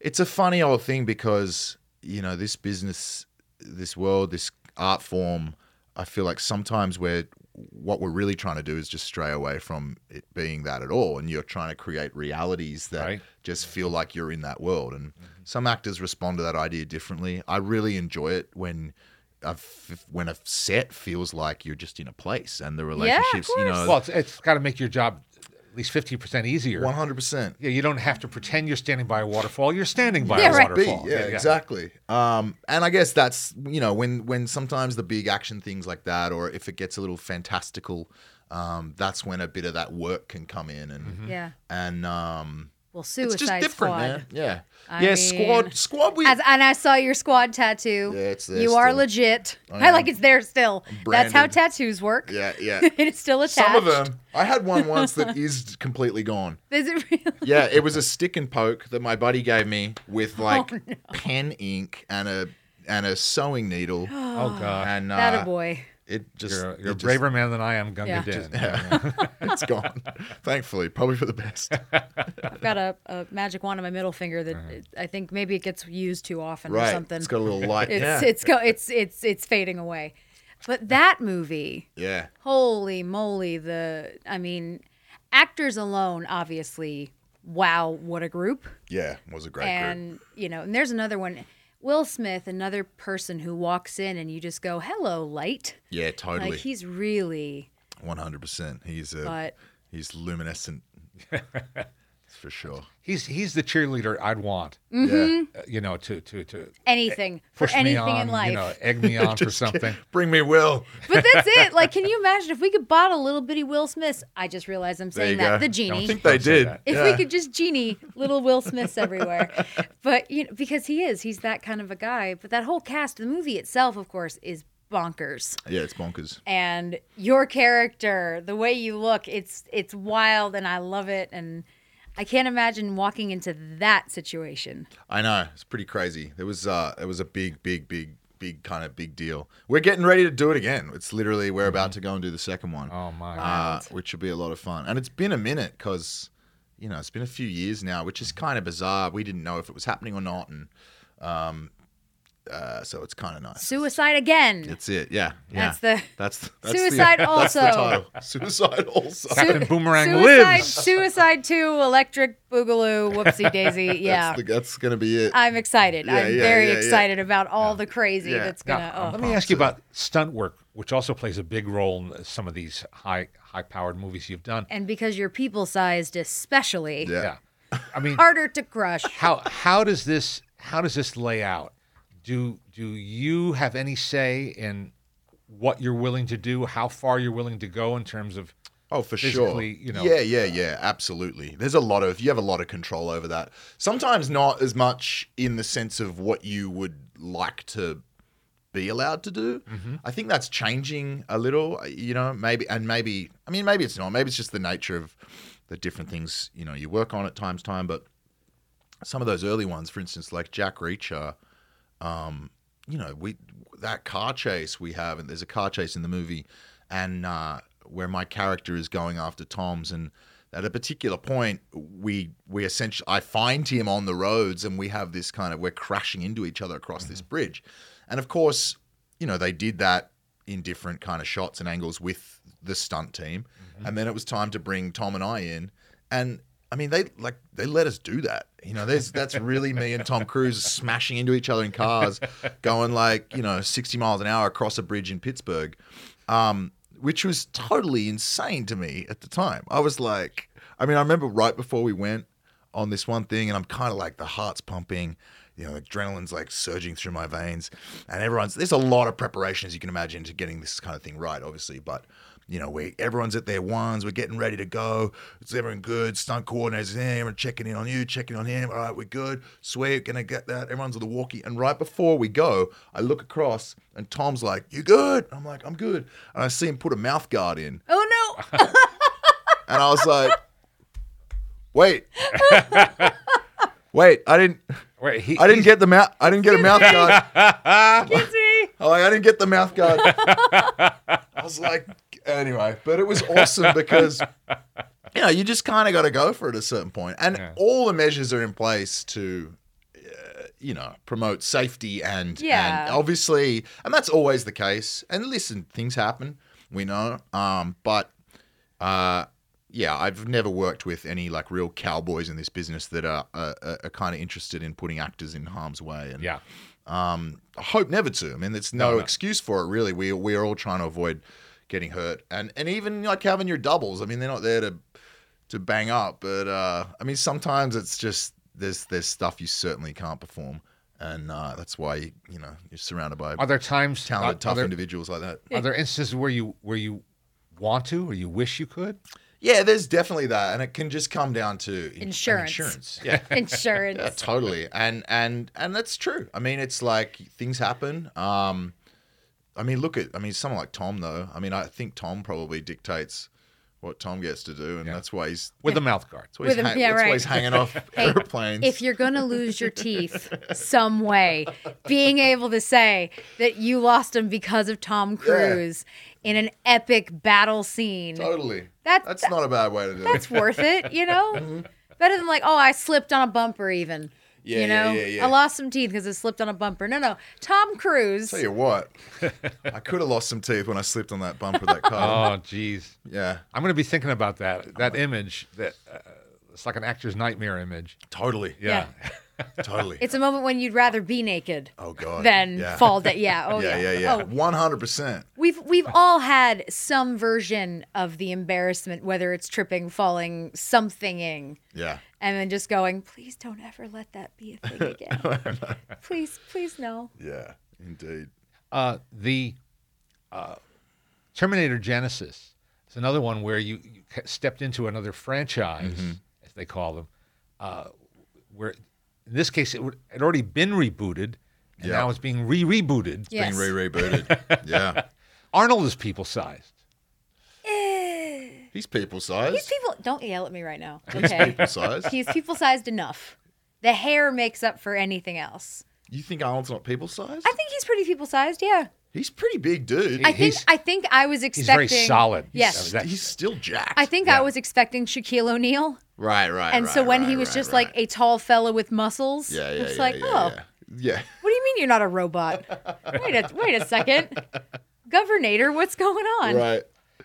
Speaker 3: it's a funny old thing because you know this business this world this art form i feel like sometimes we're what we're really trying to do is just stray away from it being that at all and you're trying to create realities that
Speaker 2: Right.
Speaker 3: just feel like you're in that world and mm-hmm. some actors respond to that idea differently i really enjoy it when a f- when a set feels like you're just in a place and the relationships you know
Speaker 2: well, it's, it's got to make your job at least fifty percent easier.
Speaker 3: 100%
Speaker 2: Yeah, you don't have to pretend you're standing by a waterfall. You're standing by
Speaker 1: Yeah,
Speaker 2: a
Speaker 1: right.
Speaker 3: be.
Speaker 2: waterfall.
Speaker 3: Yeah, exactly. Um, and I guess that's you know when when sometimes the big action things like that, or if it gets a little fantastical, um, that's when a bit of that work can come in, and
Speaker 2: Mm-hmm.
Speaker 1: yeah.
Speaker 3: and um,
Speaker 1: Well,
Speaker 3: it's
Speaker 1: Suicide
Speaker 3: just different,
Speaker 1: Squad.
Speaker 3: man. Yeah,
Speaker 1: I
Speaker 3: yeah.
Speaker 1: mean-
Speaker 3: squad, squad. We
Speaker 1: As, and I saw your squad tattoo.
Speaker 3: Yeah, it's there
Speaker 1: You are legit.
Speaker 3: I
Speaker 1: I, like it's there still. That's how tattoos work.
Speaker 3: yeah, yeah. <laughs>
Speaker 1: it's still attached.
Speaker 3: Some of them. I had one once that <laughs> is completely gone.
Speaker 1: Is it really?
Speaker 3: Yeah, it was a stick and poke that my buddy gave me with like pen ink and a and a sewing needle. <gasps>
Speaker 2: Oh god.
Speaker 3: And uh,
Speaker 1: That a boy.
Speaker 3: It just
Speaker 2: You're,
Speaker 3: it
Speaker 2: you're a
Speaker 3: just-
Speaker 2: braver man than I am, Gunga
Speaker 1: Yeah.
Speaker 2: Din.
Speaker 3: Yeah, <laughs> it's gone. Thankfully, probably for the best. <laughs>
Speaker 1: I've got a, a magic wand on my middle finger that uh-huh. it- I think maybe it gets used too often or
Speaker 3: right,
Speaker 1: something.
Speaker 3: it's got a little light. <laughs>
Speaker 1: it's
Speaker 3: yeah,
Speaker 1: it's go it's it's it's fading away. But that movie,
Speaker 3: yeah,
Speaker 1: holy moly, the I mean, actors alone, obviously, wow, what a group.
Speaker 3: yeah. Was a great group.
Speaker 1: and you know, and there's another one. Will Smith, another person who walks in and you just go, "Hello, light."
Speaker 3: Yeah, totally.
Speaker 1: Like he's really,
Speaker 3: One hundred percent. He's a
Speaker 1: but
Speaker 3: he's luminescent. <laughs> for sure.
Speaker 2: He's he's the cheerleader I'd want.
Speaker 1: Mm-hmm.
Speaker 2: uh, you know, to to to
Speaker 1: anything for anything
Speaker 2: on,
Speaker 1: in life.
Speaker 2: you know, egg me <laughs> on for
Speaker 3: Just
Speaker 2: something.
Speaker 3: Bring me Will.
Speaker 1: But that's it. <laughs> Like, can you imagine if we could bottle little bitty Will Smiths? I just realized I'm saying that
Speaker 3: go.
Speaker 1: the
Speaker 3: I
Speaker 1: genie.
Speaker 3: think they did.
Speaker 1: if
Speaker 3: yeah.
Speaker 1: we could just genie little Will Smiths <laughs> everywhere, but you know, because he is, he's that kind of a guy. But that whole cast, the movie itself, of course, is bonkers.
Speaker 3: Yeah, it's bonkers.
Speaker 1: And your character, the way you look, it's it's wild, and I love it. And I can't imagine walking into that situation.
Speaker 3: I know it's pretty crazy. There was uh, it was a big, big, big, big kind of big deal. We're getting ready to do it again. It's literally we're about to go and do the second one,
Speaker 2: Oh my!
Speaker 3: uh, which will be a lot of fun. And it's been a minute because you know it's been a few years now, which is kind of bizarre. We didn't know if it was happening or not, and um, uh, so it's kind of nice.
Speaker 1: Suicide again.
Speaker 3: That's it. Yeah, yeah.
Speaker 1: That's the-
Speaker 3: that's the, that's
Speaker 1: Suicide
Speaker 3: the, <laughs> that's the
Speaker 1: also.
Speaker 3: title. Suicide also.
Speaker 2: Captain Boomerang
Speaker 1: Suicide,
Speaker 2: lives.
Speaker 1: Suicide 2, Electric Boogaloo, Whoopsie Daisy. <laughs> Yeah.
Speaker 3: That's, the, that's gonna be it.
Speaker 1: I'm excited.
Speaker 3: Yeah,
Speaker 1: I'm
Speaker 3: yeah,
Speaker 1: very
Speaker 3: yeah, yeah.
Speaker 1: excited about all the crazy
Speaker 3: Yeah.
Speaker 1: that's gonna. oh.
Speaker 2: let me ask you about stunt work, which also plays a big role in some of these high high powered movies you've done.
Speaker 1: and because you're people sized, especially
Speaker 3: yeah.
Speaker 2: Yeah, I mean,
Speaker 1: harder to crush.
Speaker 2: how how does this how does this lay out? Do do you have any say in what you're willing to do? How far you're willing to go in terms of
Speaker 3: Oh, for sure.
Speaker 2: you know.
Speaker 3: Yeah, yeah, yeah, absolutely. There's a lot of you have a lot of control over that. Sometimes not as much in the sense of what you would like to be allowed to do.
Speaker 2: Mm-hmm.
Speaker 3: I think that's changing a little, you know, maybe and maybe I mean maybe it's not. Maybe it's just the nature of the different things, you know, you work on at times time, but some of those early ones, for instance, like Jack Reacher, um, you know, we that car chase we have, and there's a car chase in the movie, and uh, where my character is going after Tom's, and at a particular point, we we essentially I find him on the roads, and we have this kind of we're crashing into each other across this bridge, and of course, you know, they did that in different kind of shots and angles with the stunt team, and then it was time to bring Tom and I in, and I mean, they like they let us do that. You know, there's that's really me and Tom Cruise smashing into each other in cars, going like you know 60 miles an hour across a bridge in Pittsburgh, um, which was totally insane to me at the time. I was like, I mean, I remember right before we went on this one thing, and I'm kind of like the heart's pumping. You know, adrenaline's like surging through my veins, and everyone's. There's a lot of preparation, as you can imagine, to getting this kind of thing right, obviously. But you know, we everyone's at their ones. We're getting ready to go. It's everyone good. Stunt coordinators, hey, everyone checking in on you, checking on him. All right, we're good. Sweet, gonna get that. Everyone's on the walkie. And right before we go, I look across, and Tom's like, "You good?" I'm like, "I'm good." And I see him put a mouth guard in,
Speaker 1: Oh no! <laughs>
Speaker 3: and I was like, "Wait, <laughs> wait, I didn't."
Speaker 2: Wait, he,
Speaker 3: I didn't get the mouth. I didn't get a mouth guard.
Speaker 1: Kizzy! <laughs>
Speaker 3: I'm like, I didn't get the mouth guard. I was like, anyway, but it was awesome because <laughs> you know you just kind of got to go for it at a certain point, and
Speaker 2: Yeah.
Speaker 3: all the measures are in place to. uh, You know, promote safety and
Speaker 1: Yeah.
Speaker 3: and obviously, and that's always the case. And listen, things happen, we know. Um, but uh, yeah, I've never worked with any like real cowboys in this business that are are, are kind of interested in putting actors in harm's way. And
Speaker 2: yeah.
Speaker 3: um, I hope never to. I mean, there's no,
Speaker 2: No, no.
Speaker 3: excuse for it, really. We we're all trying to avoid getting hurt, and and even like having your doubles. I mean, they're not there to to bang up, but uh, I mean, sometimes it's just there's there's stuff you certainly can't perform, and uh, that's why you, you know you're surrounded by
Speaker 2: Are there times
Speaker 3: talented,
Speaker 2: are,
Speaker 3: tough
Speaker 2: are there,
Speaker 3: individuals like that.
Speaker 2: are there instances where you where you want to or you wish you could?
Speaker 3: Yeah, there's definitely that, and it can just come down to
Speaker 1: Insurance.
Speaker 3: Insurance, <laughs> yeah.
Speaker 1: Insurance.
Speaker 3: Yeah, totally. And and and that's true. I mean, it's like things happen. Um, I mean, look at I mean, someone like Tom though. I mean, I think Tom probably dictates what Tom gets to do, and
Speaker 2: Yeah.
Speaker 3: that's why he's
Speaker 2: with the mouth guard.
Speaker 3: that's why he's,
Speaker 1: With him-
Speaker 3: hang-
Speaker 1: yeah,
Speaker 3: that's why he's hanging off <laughs>
Speaker 1: Hey,
Speaker 3: airplanes.
Speaker 1: If you're going to lose your <laughs> teeth some way, being able to say that you lost them because of Tom Cruise in an epic battle scene,
Speaker 3: totally,
Speaker 1: That's-
Speaker 3: that's not a bad way to do
Speaker 1: that's
Speaker 3: it.
Speaker 1: That's worth it, you know? <laughs> Mm-hmm. Better than like, oh, I slipped on a bumper even.
Speaker 3: Yeah,
Speaker 1: you know,
Speaker 3: yeah, yeah.
Speaker 1: I lost some teeth because I slipped on a bumper. No, no, Tom Cruise.
Speaker 3: Tell you what, <laughs> I could have lost some teeth when I slipped on that bumper of that car.
Speaker 2: Oh, jeez.
Speaker 3: yeah,
Speaker 2: I'm going to be thinking about that. That image. That uh, it's like an actor's nightmare image.
Speaker 3: totally,
Speaker 2: Yeah. <laughs>
Speaker 3: totally.
Speaker 1: It's a moment when you'd rather be naked
Speaker 3: oh god,
Speaker 1: than
Speaker 3: yeah.
Speaker 1: fall down. Yeah, <laughs> oh
Speaker 3: yeah,
Speaker 1: yeah,
Speaker 3: yeah, yeah,
Speaker 1: Oh,
Speaker 3: one hundred percent.
Speaker 1: We've we've all had some version of the embarrassment, whether it's tripping, falling, somethinging,
Speaker 3: Yeah,
Speaker 1: and then just going, please don't ever let that be a thing <laughs> again. please, please no.
Speaker 3: yeah, indeed.
Speaker 2: Uh, the uh, Terminator Genisys is another one where you, you stepped into another franchise,
Speaker 3: Mm-hmm.
Speaker 2: as they call them, uh, where in this case it had already been rebooted, and
Speaker 3: Yeah.
Speaker 2: now it's being re-rebooted.
Speaker 1: Yes.
Speaker 3: Being re rebooted. <laughs> yeah, <laughs>
Speaker 2: Arnold is people-sized.
Speaker 3: He's people sized.
Speaker 1: These people don't yell at me right now.
Speaker 3: He's
Speaker 1: Okay.
Speaker 3: people sized.
Speaker 1: He's people sized enough. The hair makes up for anything else.
Speaker 3: You think Arnold's not people sized?
Speaker 1: I think he's pretty people sized, yeah.
Speaker 3: He's pretty big dude.
Speaker 1: I think
Speaker 2: He's-
Speaker 1: I think I was
Speaker 2: He's
Speaker 1: expecting
Speaker 2: very solid.
Speaker 1: Yes.
Speaker 2: That-
Speaker 3: he's still jacked.
Speaker 1: I think I was expecting Shaquille O'Neal.
Speaker 3: right, right.
Speaker 1: And so
Speaker 3: right,
Speaker 1: when
Speaker 3: right,
Speaker 1: he was
Speaker 3: right,
Speaker 1: just
Speaker 3: right.
Speaker 1: like a tall fella with muscles,
Speaker 3: yeah, yeah,
Speaker 1: it's
Speaker 3: yeah,
Speaker 1: like,
Speaker 3: yeah,
Speaker 1: oh,
Speaker 3: yeah. yeah.
Speaker 1: what do you mean you're not a robot? wait a wait a second. <laughs> Governator, what's going on?
Speaker 3: right.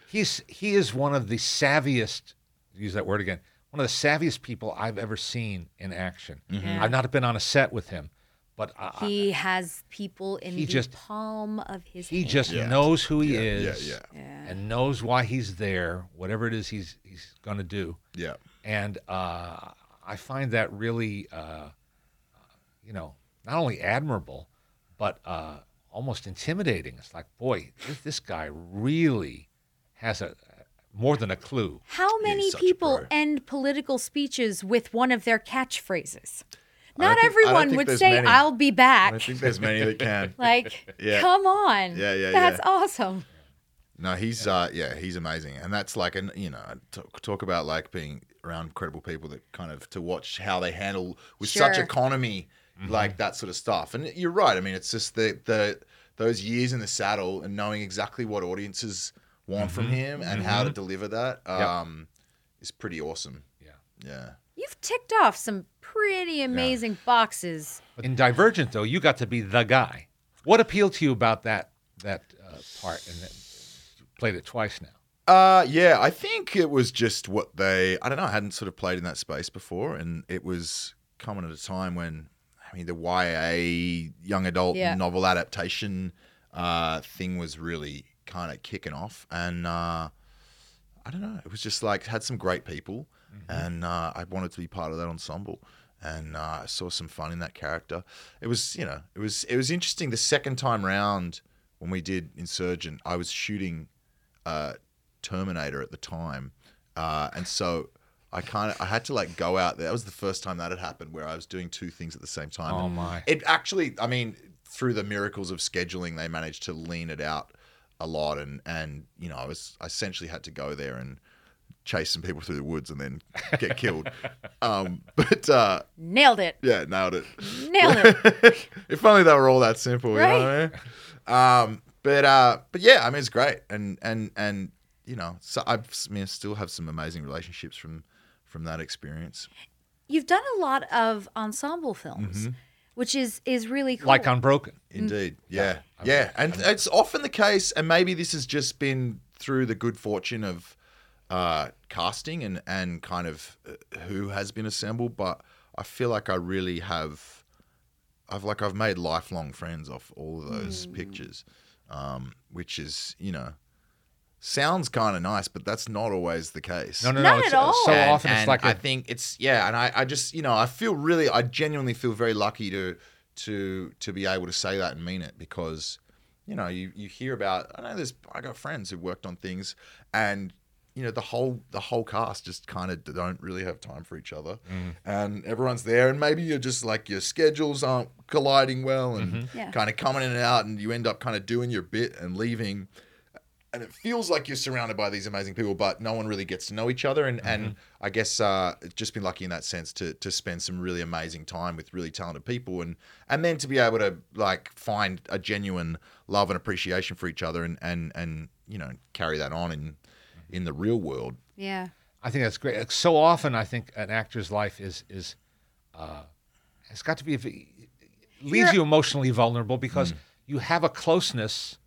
Speaker 2: He's he is one of the savviest use that word again one of the savviest people i've ever seen in action
Speaker 3: Mm-hmm.
Speaker 2: i've not been on a set with him but I, I-
Speaker 1: He has people in
Speaker 2: He
Speaker 1: the
Speaker 2: just-
Speaker 1: palm of his
Speaker 2: he
Speaker 1: hand.
Speaker 2: just
Speaker 3: Yeah.
Speaker 2: knows who he
Speaker 3: Yeah, yeah,
Speaker 2: is
Speaker 3: yeah.
Speaker 1: Yeah.
Speaker 2: and knows why he's there whatever it is he's he's going to do
Speaker 3: Yeah.
Speaker 2: and uh, i find that really uh, you know not only admirable but uh, almost intimidating it's like boy this, this guy really has a more than a clue
Speaker 1: How many people end political speeches with one of their catchphrases?
Speaker 3: Don't think-
Speaker 1: everyone would say,
Speaker 3: many.
Speaker 1: I'll be back.
Speaker 3: don't think there's many that can. <laughs>
Speaker 1: Like, <laughs>
Speaker 3: Yeah.
Speaker 1: come on.
Speaker 3: Yeah, yeah,
Speaker 1: That's
Speaker 3: yeah.
Speaker 1: awesome.
Speaker 3: No, he's uh yeah, he's amazing, and that's like an you know talk, talk about like being around credible people that kind of to watch how they handle with such
Speaker 1: Sure.
Speaker 3: economy, like that sort of stuff. And you're right. I mean, it's just the the those years in the saddle and knowing exactly what audiences want from him and how to deliver that um is pretty awesome.
Speaker 2: yeah
Speaker 3: Yeah.
Speaker 1: You've ticked off some pretty amazing boxes.
Speaker 2: In Divergent, though, you got to be the guy. What appealed to you about that that uh, part? And that you played it twice now.
Speaker 3: Uh, yeah, I think it was just what they. I don't know. I hadn't sort of played in that space before, and it was coming at a time when, I mean, the YA young adult
Speaker 1: Yeah.
Speaker 3: novel adaptation uh, thing was really kind of kicking off, and uh, I don't know. It was just like had some great people, and uh, I wanted to be part of that ensemble. And uh, I saw some fun in that character. It was, you know, it was it was interesting. The second time round when we did Insurgent, I was shooting uh, Terminator at the time, uh, and so I kind of I had to like go out there. That was the first time that had happened where I was doing two things at the same time.
Speaker 2: Oh, my.
Speaker 3: It actually, I mean, through the miracles of scheduling, they managed to lean it out a lot, and and you know I was I essentially had to go there and chase some people through the woods and then get killed. <laughs> Um, but uh,
Speaker 1: Nailed it.
Speaker 3: yeah, nailed it.
Speaker 1: Nailed it. <laughs>
Speaker 3: if only they were all that simple, you know what I mean? Um, but uh, but yeah, I mean it's great, and and and you know, so I, I mean, I still have some amazing relationships from from that experience.
Speaker 1: You've done a lot of ensemble films, which is is really cool.
Speaker 2: Like Unbroken.
Speaker 3: Indeed, yeah, yeah, and it's often the case, and maybe this has just been through the good fortune of uh, casting and and kind of uh, who has been assembled, but I feel like I really have. I've like I've made lifelong friends off all of those pictures, um, which is you know sounds kind of nice, but that's not always the case.
Speaker 2: No, no,
Speaker 1: Not
Speaker 2: no. It's,
Speaker 1: at uh, all.
Speaker 2: So
Speaker 3: And-
Speaker 2: often it's like a
Speaker 3: I think it's yeah, and I, I just you know I feel really I genuinely feel very lucky to to to be able to say that and mean it because you know you you hear about I know there's I got friends who worked on things and you know the whole the whole cast just kind of don't really have time for each other mm. and everyone's there and maybe you're just like your schedules aren't colliding well and mm-hmm.
Speaker 1: Yeah.
Speaker 3: kind of coming in and out and you end up kind of doing your bit and leaving and it feels like you're surrounded by these amazing people, but no one really gets to know each other. And and I guess uh, just been lucky in that sense to to spend some really amazing time with really talented people, and and then to be able to like find a genuine love and appreciation for each other, and and and you know carry that on in in the real world.
Speaker 1: Yeah.
Speaker 2: I think that's great. So often, I think an actor's life is is uh, has got to be leaves
Speaker 1: You're-
Speaker 2: you emotionally vulnerable because
Speaker 3: Mm.
Speaker 2: you have a closeness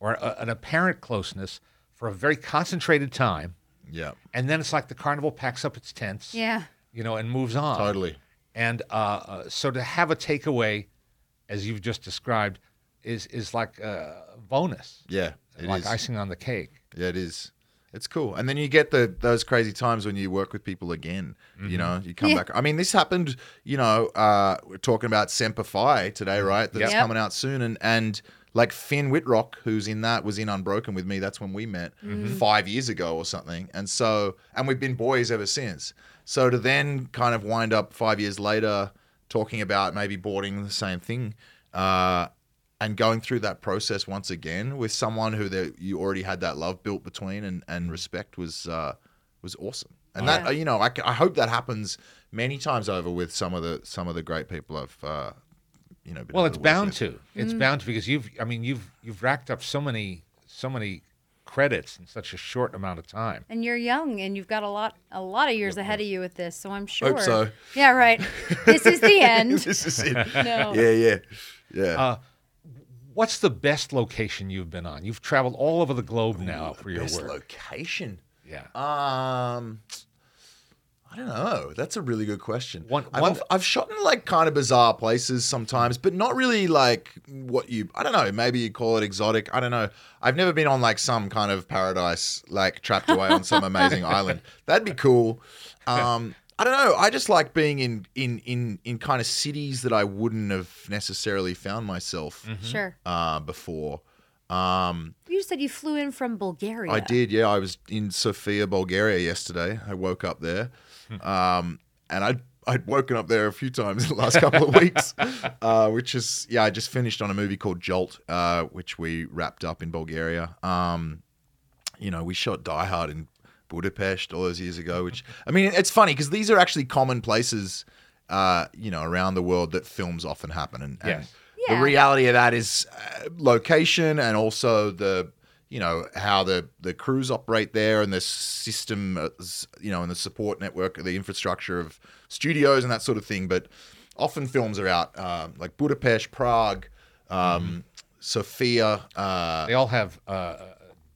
Speaker 2: or a, an apparent closeness for a very concentrated time,
Speaker 3: Yeah,
Speaker 2: and then it's like the carnival packs up its tents,
Speaker 1: Yeah.
Speaker 2: you know, and moves on.
Speaker 3: totally.
Speaker 2: And uh, uh, so to have a takeaway, as you've just described, is is like a bonus,
Speaker 3: Yeah, it
Speaker 2: like
Speaker 3: is.
Speaker 2: icing on the cake.
Speaker 3: Yeah, it is. It's cool. And then you get the those crazy times when you work with people again. You know, you come
Speaker 1: Yeah.
Speaker 3: back. I mean, this happened. You know, uh, we're talking about Semper Fi today, right? That's
Speaker 1: Yep.
Speaker 3: coming out soon, and and like Finn Wittrock, who's in that, was in Unbroken with me. That's when we met five years ago or something. And so, and we've been boys ever since. So to then kind of wind up five years later talking about maybe boarding the same thing. Uh, and going through that process once again with someone who there, you already had that love built between and, and respect was uh, was awesome. And that
Speaker 1: Yeah.
Speaker 3: you know, I hope that happens many times over with some of the some of the great people I've uh, you know. Been
Speaker 2: Well, it's bound
Speaker 3: with.
Speaker 2: to. It's
Speaker 1: Mm.
Speaker 2: bound to because you've. I mean, you've you've racked up so many so many credits in such a short amount of time.
Speaker 1: And you're young, and you've got a lot, a lot of years ahead of you with this. So I'm sure.
Speaker 3: Hope so.
Speaker 1: Yeah, right. <laughs> This is the end. <laughs>
Speaker 3: this is it. <laughs>
Speaker 1: No.
Speaker 3: Yeah, yeah, yeah.
Speaker 2: Uh, What's the best location you've been on? You've traveled all over the globe now for your
Speaker 3: Best
Speaker 2: work.
Speaker 3: location.
Speaker 2: yeah.
Speaker 3: Um, I don't know. That's a really good question.
Speaker 2: One-
Speaker 3: I've, I've shot in like kind of bizarre places sometimes, but not really like what you. I don't know. Maybe you call it exotic. I don't know. I've never been on like some kind of paradise, like trapped away on some amazing <laughs> island. That'd be cool. Um, I don't know. I just like being in in in in kind of cities that I wouldn't have necessarily found myself
Speaker 1: Sure.
Speaker 3: uh, before. Um,
Speaker 1: You said you flew in from Bulgaria.
Speaker 3: I did, yeah. I was in Sofia, Bulgaria yesterday. I woke up there, um, and I'd I'd woken up there a few times in the last couple of weeks, <laughs> uh, which is yeah. I just finished on a movie called Jolt, uh, which we wrapped up in Bulgaria. Um, you know, we shot Die Hard in Budapest all those years ago. Which I mean, it's funny because these are actually common places, uh, you know, around the world that films often happen, and, and
Speaker 2: Yes.
Speaker 3: the reality of that is uh, location and also the you know how the the crews operate there and the system uh, you know and the support network the infrastructure of studios and that sort of thing but often films are out uh, like budapest prague um, sofia uh,
Speaker 2: They all have uh,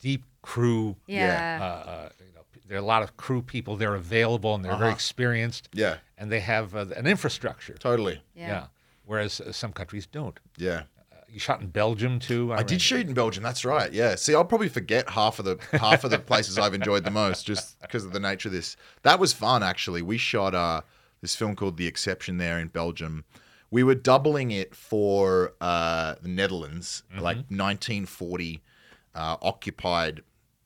Speaker 2: deep crew.
Speaker 1: Yeah.
Speaker 2: Uh, uh, you know, there are a lot of crew people. They're available and they're very experienced.
Speaker 3: Uh-huh. yeah
Speaker 2: And they have uh, an infrastructure.
Speaker 3: totally
Speaker 1: Yeah.
Speaker 2: Whereas uh, some countries don't.
Speaker 3: yeah
Speaker 2: Uh, you shot in Belgium too.
Speaker 3: I
Speaker 2: read.
Speaker 3: did shoot in Belgium. That's right. Yeah. See, I'll probably forget half of the half of the places I've enjoyed the most just because of the nature of this. That was fun, actually. We shot uh, this film called The Exception there in Belgium. We were doubling it for uh, the Netherlands, like 1940 uh, occupied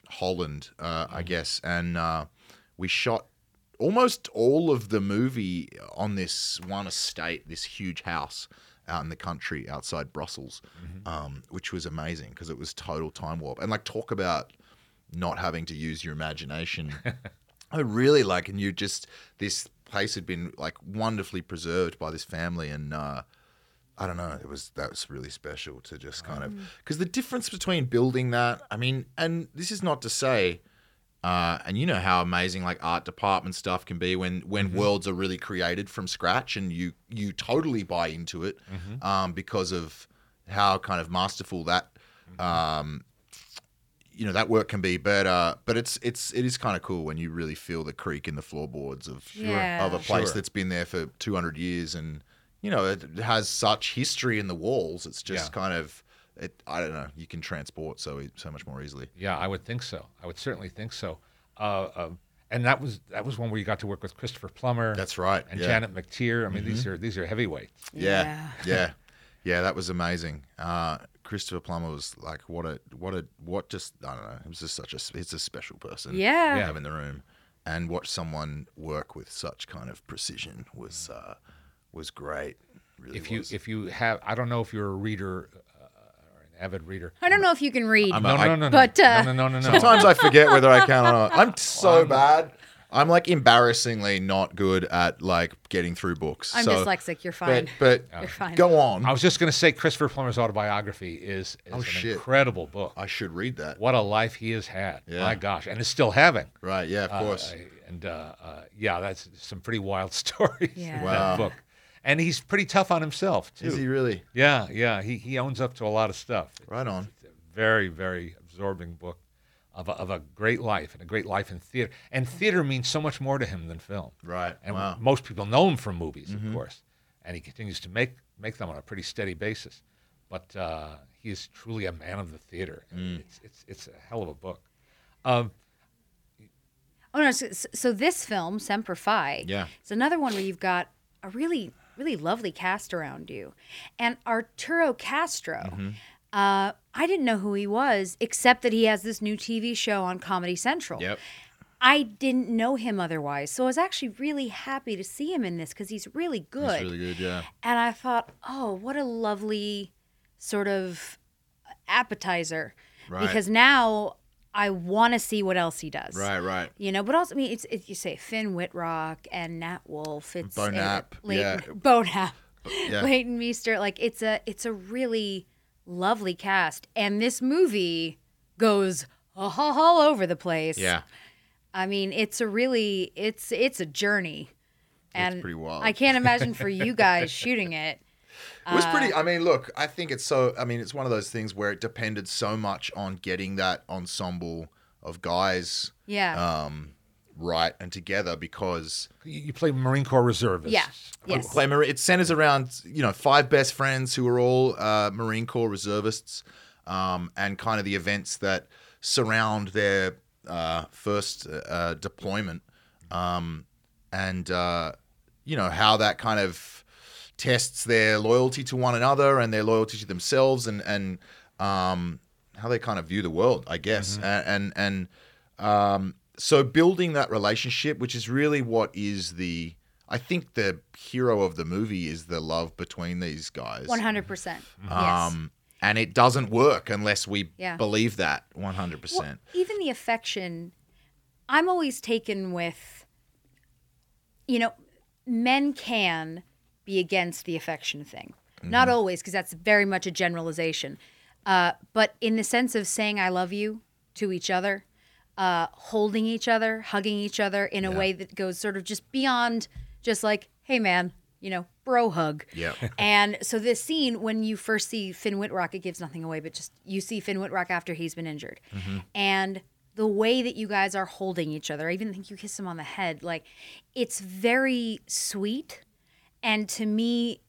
Speaker 3: Holland, uh, I guess, and uh, we shot almost all of the movie on this one estate, this huge house out in the country outside Brussels, um, which was amazing because it was total time warp. And like, talk about not having to use your imagination. <laughs> I really like, and you just this place had been like wonderfully preserved by this family, and uh, I don't know, it was that was really special to just kind of because the difference between building that, I mean, and this is not to say. Uh, and you know how amazing like art department stuff can be when when worlds are really created from scratch and you you totally buy into it um, because of how kind of masterful that um, you know that work can be but uh but it's it's it is kind of cool when you really feel the creak in the floorboards of
Speaker 1: Yeah.
Speaker 3: of a place
Speaker 2: Sure.
Speaker 3: that's been there for 200 years and you know it has such history in the walls it's just
Speaker 2: Yeah.
Speaker 3: kind of it i don't know you can transport so e- so much more easily
Speaker 2: Yeah, I would think so. I would certainly think so. Uh, um, and that was that was one where you got to work with Christopher Plummer.
Speaker 3: That's right,
Speaker 2: And
Speaker 3: yeah. Mm-hmm.
Speaker 2: Janet McTeer. I mean, these are these are heavyweights.
Speaker 3: yeah <laughs> yeah yeah that was amazing uh christopher plummer was like what a what a what just i don't know it was just such a it's a special person
Speaker 1: Yeah.
Speaker 3: to have in the room and watch someone work with such kind of precision was uh was great really
Speaker 2: If you if you have, I don't know if you're a reader or an avid reader.
Speaker 1: I don't know if you can read.
Speaker 3: I'm
Speaker 2: No,
Speaker 3: I-
Speaker 2: no, no, no,
Speaker 1: But, uh,
Speaker 2: no, no, no, no.
Speaker 3: Sometimes I forget whether I can or not. I'm <laughs> so
Speaker 2: I'm-
Speaker 3: bad. I'm like embarrassingly not good at like getting through books.
Speaker 1: I'm
Speaker 3: so,
Speaker 1: dyslexic. You're fine.
Speaker 3: But, but
Speaker 1: You're fine.
Speaker 3: go on.
Speaker 2: I was just going to say Christopher Plummer's autobiography is, is
Speaker 3: Oh,
Speaker 2: an
Speaker 3: shit.
Speaker 2: incredible book.
Speaker 3: I should read that.
Speaker 2: What a life he has had.
Speaker 3: Yeah.
Speaker 2: My gosh. And is still having.
Speaker 3: Right? Yeah, of
Speaker 2: Uh,
Speaker 3: course.
Speaker 2: and uh, uh, yeah, that's some pretty wild <laughs> stories
Speaker 1: Yeah.
Speaker 2: in
Speaker 3: Wow.
Speaker 2: that book. And he's pretty tough on himself, too.
Speaker 3: Is he really?
Speaker 2: Yeah, yeah. He, he owns up to a lot of stuff.
Speaker 3: Right on.
Speaker 2: It's a very, very absorbing book of a, of a great life and a great life in theater. And theater means so much more to him than film.
Speaker 3: Right.
Speaker 2: And
Speaker 3: wow.
Speaker 2: most people know him from movies,
Speaker 3: Mm-hmm.
Speaker 2: of course. And he continues to make, make them on a pretty steady basis. But uh, he is truly a man of the theater.
Speaker 3: Mm.
Speaker 2: It's, it's, it's a hell of a book. Um,
Speaker 1: Oh no! So, so this film, Semper Fi,
Speaker 3: Yeah.
Speaker 1: it's another one where you've got a really, really lovely cast around you, and Arturo Castro.
Speaker 3: Mm-hmm.
Speaker 1: Uh, I didn't know who he was, except that he has this new TV show on Comedy Central.
Speaker 3: Yep.
Speaker 1: I didn't know him otherwise, so I was actually really happy to see him in this because he's really good.
Speaker 3: That's really good. Yeah.
Speaker 1: And I thought, oh, what a lovely sort of appetizer.
Speaker 3: Right.
Speaker 1: Because now I want to see what else he does.
Speaker 3: Right. Right.
Speaker 1: You know, but also, I mean, it's, it's you say Finn Wittrock and Nat Wolff. It's
Speaker 3: Beau
Speaker 1: uh,
Speaker 3: Knapp,
Speaker 1: Leighton,
Speaker 3: yeah. <laughs>
Speaker 1: Beau Knapp,
Speaker 3: Yeah.
Speaker 1: Leighton Meester. Like it's a it's a really lovely cast, and this movie goes all over the place.
Speaker 3: Yeah.
Speaker 1: I mean, it's a really it's it's a journey, and
Speaker 3: pretty wild.
Speaker 1: I can't imagine for you guys <laughs> shooting it.
Speaker 3: It was
Speaker 1: Uh,
Speaker 3: pretty. I mean, look, I think it's so. I mean, it's one of those things where it depended so much on getting that ensemble of guys
Speaker 1: Yeah.
Speaker 3: um, right and together because
Speaker 2: you, you play Marine Corps reservists.
Speaker 1: yeah. Yes.
Speaker 3: Clay Mar- it centers around you know five best friends who are all uh, Marine Corps reservists, um, and kind of the events that surround their uh, first uh, deployment, um, and uh, you know how that kind of tests their loyalty to one another and their loyalty to themselves, and and um, how they kind of view the world, I guess, and and, and um, so building that relationship, which is really what is the, I think the hero of the movie is the love between these guys.
Speaker 1: One hundred percent. Yes.
Speaker 3: Um, and it doesn't work unless we
Speaker 1: Yeah.
Speaker 3: believe that one hundred percent.
Speaker 1: even the affection, I'm always taken with, you know, men can be against the affection thing. Not
Speaker 3: Mm-hmm.
Speaker 1: always, because that's very much a generalization. Uh, but in the sense of saying I love you to each other, uh, holding each other, hugging each other in a way that goes sort of just beyond just like, hey man, you know, bro hug.
Speaker 3: Yeah. <laughs>
Speaker 1: And so this scene, when you first see Finn Wittrock, it gives nothing away, but just you see Finn Wittrock after he's been injured, and the way that you guys are holding each other. I even think you kiss him on the head. Like, it's very sweet, and to me,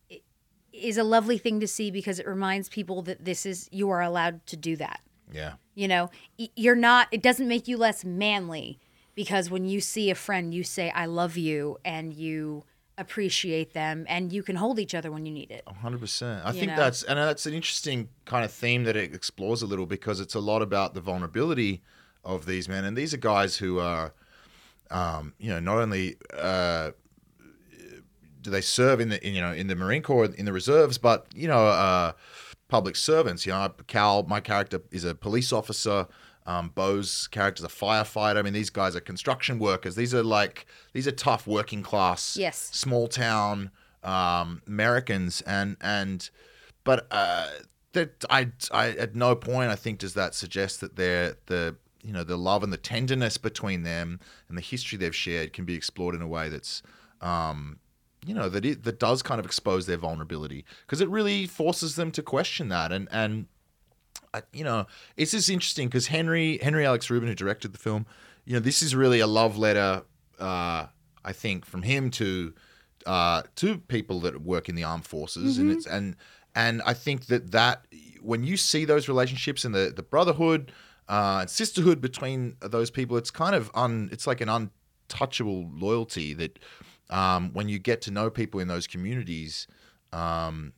Speaker 1: is a lovely thing to see because it reminds people that this is you are allowed to do that.
Speaker 3: Yeah.
Speaker 1: You know, you're not. It doesn't make you less manly because when you see a friend, you say "I love you" and you appreciate them, and you can hold each other when you need it.
Speaker 3: hundred percent. I
Speaker 1: You
Speaker 3: think
Speaker 1: know?
Speaker 3: that's and that's an interesting kind of theme that it explores a little because it's a lot about the vulnerability of these men, and these are guys who are, um, you know, not only uh, do they serve in the in, you know in the Marine Corps in the reserves, but you know, uh, public servants. You know, Cal, my character is a police officer. Um, Beau's character's a firefighter. I mean, these guys are construction workers. These are like these are tough working class,
Speaker 1: Yes.
Speaker 3: small town um, Americans, and and but uh, that I, I at no point I think does that suggest that they're the you know the love and the tenderness between them and the history they've shared can be explored in a way that's um, you know that it, that does kind of expose their vulnerability because it really forces them to question that. And and you know it's just interesting because Henry Henry Alex Rubin who directed the film you know this is really a love letter uh, I think from him to uh, to people that work in the armed forces. And it's and and I think that that when you see those relationships and the the brotherhood uh, and sisterhood between those people it's kind of un it's like an untouchable loyalty that um, when you get to know people in those communities um,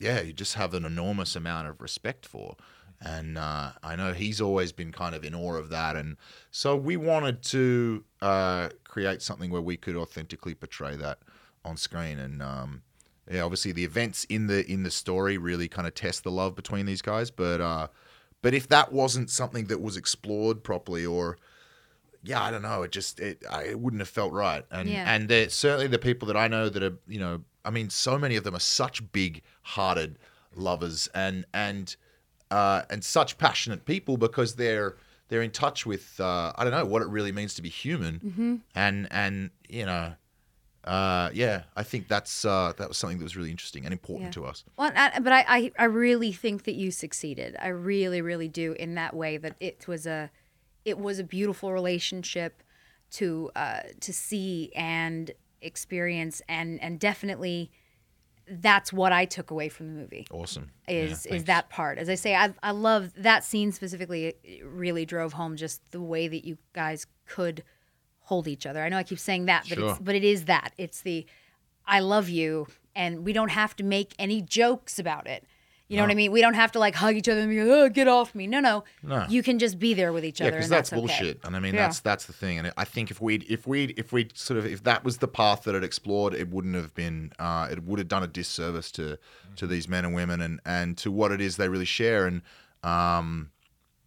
Speaker 3: yeah, you just have an enormous amount of respect for. And uh, I know he's always been kind of in awe of that. And so we wanted to uh, create something where we could authentically portray that on screen. And um, yeah, obviously the events in the in the story really kind of test the love between these guys. But uh, but if that wasn't something that was explored properly, or yeah, I don't know, it just it I, it wouldn't have felt right. And
Speaker 1: Yeah.
Speaker 3: and they're certainly the people that I know that are you know, I mean, so many of them are such big-hearted lovers and and uh, and such passionate people because they're they're in touch with uh, I don't know what it really means to be human, and and you know, uh, yeah, I think that's uh, that was something that was really interesting and important
Speaker 1: Yeah.
Speaker 3: to us.
Speaker 1: Well, I, but I, I, I really think that you succeeded. I really, really do in that way that it was a, it was a beautiful relationship to uh, to see and experience and and definitely that's what I took away from the movie
Speaker 3: Awesome.
Speaker 1: is is that part. As I say, I I love that scene specifically. It really drove home just the way that you guys could hold each other. I know I keep saying that, but
Speaker 3: Sure.
Speaker 1: it's but it is that. It's the I love you, and we don't have to make any jokes about it. You know what I mean? We don't have to like hug each other and be like, "Oh, get off me!" No, no.
Speaker 3: No.
Speaker 1: You can just be there with each
Speaker 3: Yeah,
Speaker 1: other,
Speaker 3: because
Speaker 1: and
Speaker 3: that's,
Speaker 1: that's, okay.
Speaker 3: bullshit. And I mean,
Speaker 1: Yeah.
Speaker 3: that's that's the thing. And I think if we would if we would if we sort of if that was the path that it explored, it wouldn't have been. Uh, it would have done a disservice to to these men and women and and to what it is they really share. And um,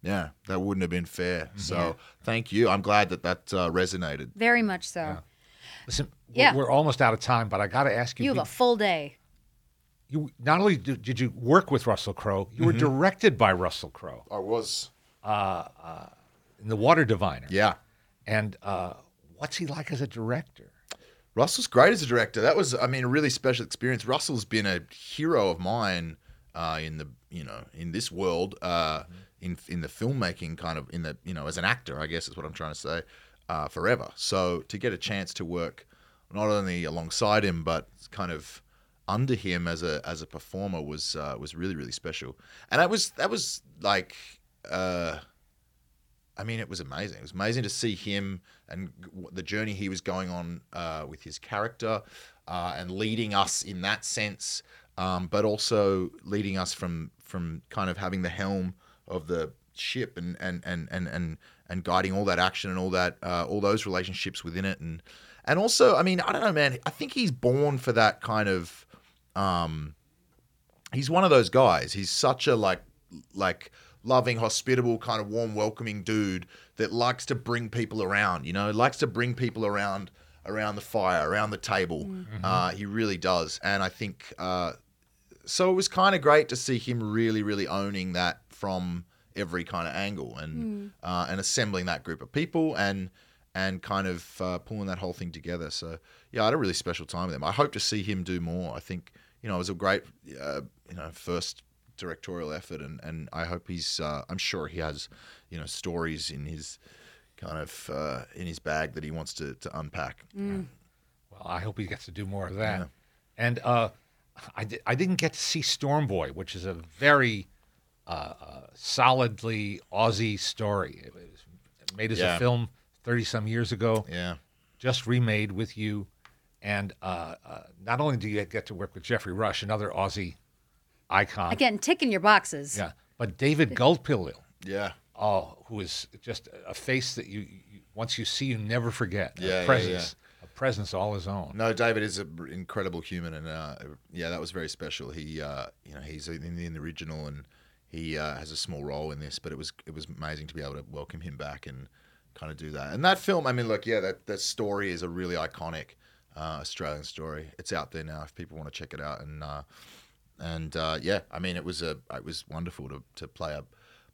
Speaker 3: yeah, that wouldn't have been fair. So thank you. I'm glad that that uh, resonated.
Speaker 1: Very much so.
Speaker 2: Listen, we're-
Speaker 1: Yeah.
Speaker 2: we're almost out of time, but I got to ask you.
Speaker 1: You have
Speaker 2: did-
Speaker 1: a full day.
Speaker 2: You not only did, did you work with Russell Crowe, you were
Speaker 3: Mm-hmm.
Speaker 2: directed by Russell Crowe
Speaker 3: I was.
Speaker 2: in The Water Diviner.
Speaker 3: Yeah.
Speaker 2: And uh, what's he like as a director?
Speaker 3: Russell's great as a director. That was, I mean, a really special experience. Russell's been a hero of mine uh, in the, you know, in this world, uh, in in the filmmaking kind of, in the, you know, as an actor, I guess is what I'm trying to say, uh, forever. So to get a chance to work not only alongside him but kind of under him as a as a performer was uh, was really really special. And that was that was like. Uh, I mean, it was amazing. It was amazing to see him and the journey he was going on uh, with his character uh, and leading us in that sense, um, but also leading us from from kind of having the helm of the ship and and and and and, and guiding all that action and all that uh, all those relationships within it and and also, I mean, I don't know, man. I think he's born for that kind of. Um, he's one of those guys. He's such a like like loving, hospitable, kind of warm, welcoming dude that likes to bring people around. You know, likes to bring people around around the fire, around the table. Uh, he really does, and I think uh, so. It was kind of great to see him really, really owning that from every kind of angle and uh, and assembling that group of people and and kind of uh, pulling that whole thing together. So yeah, I had a really special time with him. I hope to see him do more. I think you know it was a great uh, you know first directorial effort, and and I hope he's. Uh, I'm sure he has you know stories in his kind of uh, in his bag that he wants to to unpack.
Speaker 1: Mm.
Speaker 2: Well, I hope he gets to do more of that. And uh, I, di- I didn't get to see Storm Boy, which is a very uh, uh, solidly Aussie story. It was made as
Speaker 3: Yeah.
Speaker 2: a film 30 some years ago,
Speaker 3: Yeah.
Speaker 2: just remade with you. And uh, uh, not only do you get to work with Geoffrey Rush, another Aussie icon,
Speaker 1: Again, ticking your boxes.
Speaker 2: yeah, but David Gulpilil,
Speaker 3: Yeah.
Speaker 2: oh, who is just a face that you, you once you see, you never forget.
Speaker 3: Yeah, yeah,
Speaker 2: a presence, a presence all his own.
Speaker 3: No, David is an incredible human, and uh, yeah, that was very special. He, uh, you know, he's in the, in the original, and he uh, has a small role in this. But it was it was amazing to be able to welcome him back and kind of do that. And that film, I mean, look, yeah, that that story is a really iconic uh, Australian story. It's out there now if people want to check it out. And uh, and uh, yeah, I mean, it was a it was wonderful to to play a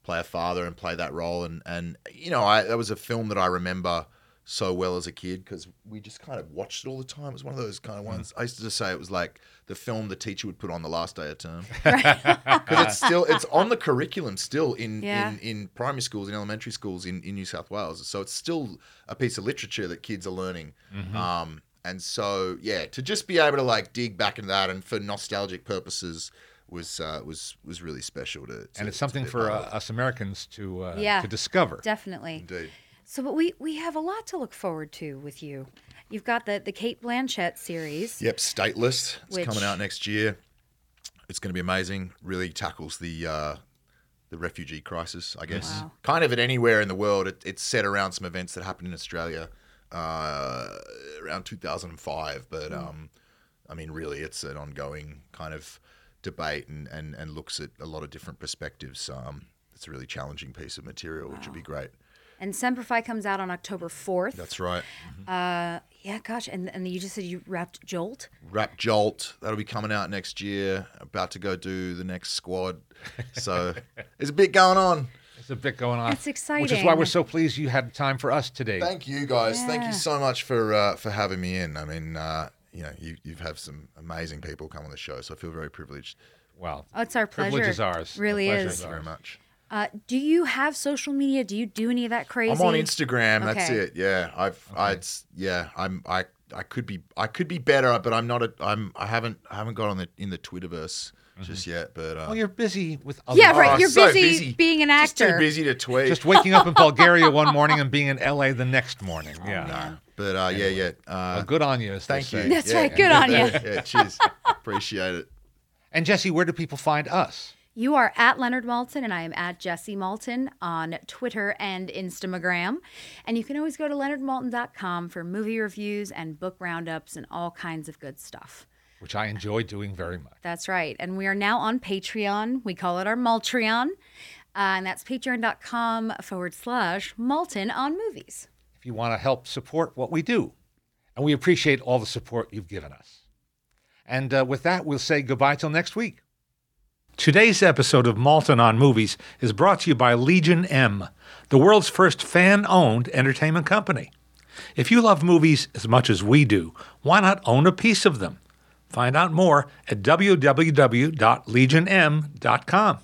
Speaker 3: play a father and play that role. And and you know, I that was a film that I remember so well as a kid because we just kind of watched it all the time. It was one of those kind of ones. I used to just say it was like the film the teacher would put on the last day of term <laughs> because <laughs> it's still it's on the curriculum still in,
Speaker 1: Yeah.
Speaker 3: in in primary schools in elementary schools in, in New South Wales. So it's still a piece of literature that kids are learning. Um, and so yeah, to just be able to like dig back into that and for nostalgic purposes was uh, was was really special to, to
Speaker 2: and it's something for uh, us Americans to uh,
Speaker 1: Yeah.
Speaker 2: to discover.
Speaker 1: Definitely.
Speaker 3: indeed.
Speaker 1: So, but we we have a lot to look forward to with you. You've got the the Cate Blanchett series.
Speaker 3: Yep, Stateless. It's
Speaker 1: Which-
Speaker 3: coming out next year. It's going to be amazing. Really tackles the uh, the refugee crisis, I guess.
Speaker 1: Wow.
Speaker 3: Kind of at anywhere in the world. It, it's set around some events that happened in Australia uh, around 2005, but um, I mean, really, it's an ongoing kind of debate and, and, and looks at a lot of different perspectives. Um, it's a really challenging piece of material, which would be great.
Speaker 1: And Semper Fi comes out on October 4th.
Speaker 3: That's right.
Speaker 1: Uh, yeah, gosh. And, and you just said you wrapped Jolt.
Speaker 3: Rap Jolt, that'll be coming out next year. About to go do the next squad. So <laughs> there's a bit going on.
Speaker 2: There's a bit going on.
Speaker 1: It's exciting.
Speaker 2: Which is why we're so pleased you had time for us today.
Speaker 3: Thank you guys. Thank you so much for uh, for having me in. I mean, uh, you know, you you've had some amazing people come on the show, so I feel very privileged.
Speaker 2: well,
Speaker 1: Oh, it's our pleasure.
Speaker 2: privilege is ours.
Speaker 1: Really
Speaker 2: pleasure
Speaker 1: is.
Speaker 2: is
Speaker 3: Thank you very much.
Speaker 1: Uh, do you have social media? Do you do any of that crazy?
Speaker 3: I'm on Instagram. That's
Speaker 1: Okay.
Speaker 3: it. Yeah, I've, I'd, yeah, I'm, I, I could be, I could be better, but I'm not. A, I'm, I haven't, I haven't got on the in the Twitterverse just yet. But uh,
Speaker 2: Well, you're busy with other
Speaker 1: Yeah, right.
Speaker 3: oh,
Speaker 1: You're
Speaker 3: so
Speaker 1: busy being an
Speaker 3: Just too
Speaker 1: actor.
Speaker 3: busy to tweet.
Speaker 2: Just waking up in Bulgaria <laughs> one morning and being in LA the next morning. Yeah.
Speaker 3: Nah. But uh, yeah, yeah. Uh,
Speaker 2: Well, good on you.
Speaker 3: thank you.
Speaker 2: say.
Speaker 1: That's
Speaker 3: Yeah.
Speaker 1: right. Good on you.
Speaker 3: yeah, cheers. Appreciate it. <laughs>
Speaker 2: And Jessie, where do people find us?
Speaker 1: You are at Leonard Maltin, and I am at Jessie Maltin on Twitter and Instagram. And you can always go to leonardmaltin.com for movie reviews and book roundups and all kinds of good stuff.
Speaker 2: Which I enjoy doing very much.
Speaker 1: That's right. And we are now on Patreon. We call it our Maltreon. Uh, and that's patreon.com forward slash Maltin on movies.
Speaker 2: If you want to help support what we do. And we appreciate all the support you've given us. And uh, with that, we'll say goodbye till next week. Today's episode of Maltin on Movies is brought to you by Legion M, the world's first fan owned entertainment company. If you love movies as much as we do, why not own a piece of them? Find out more at www.legionm.com.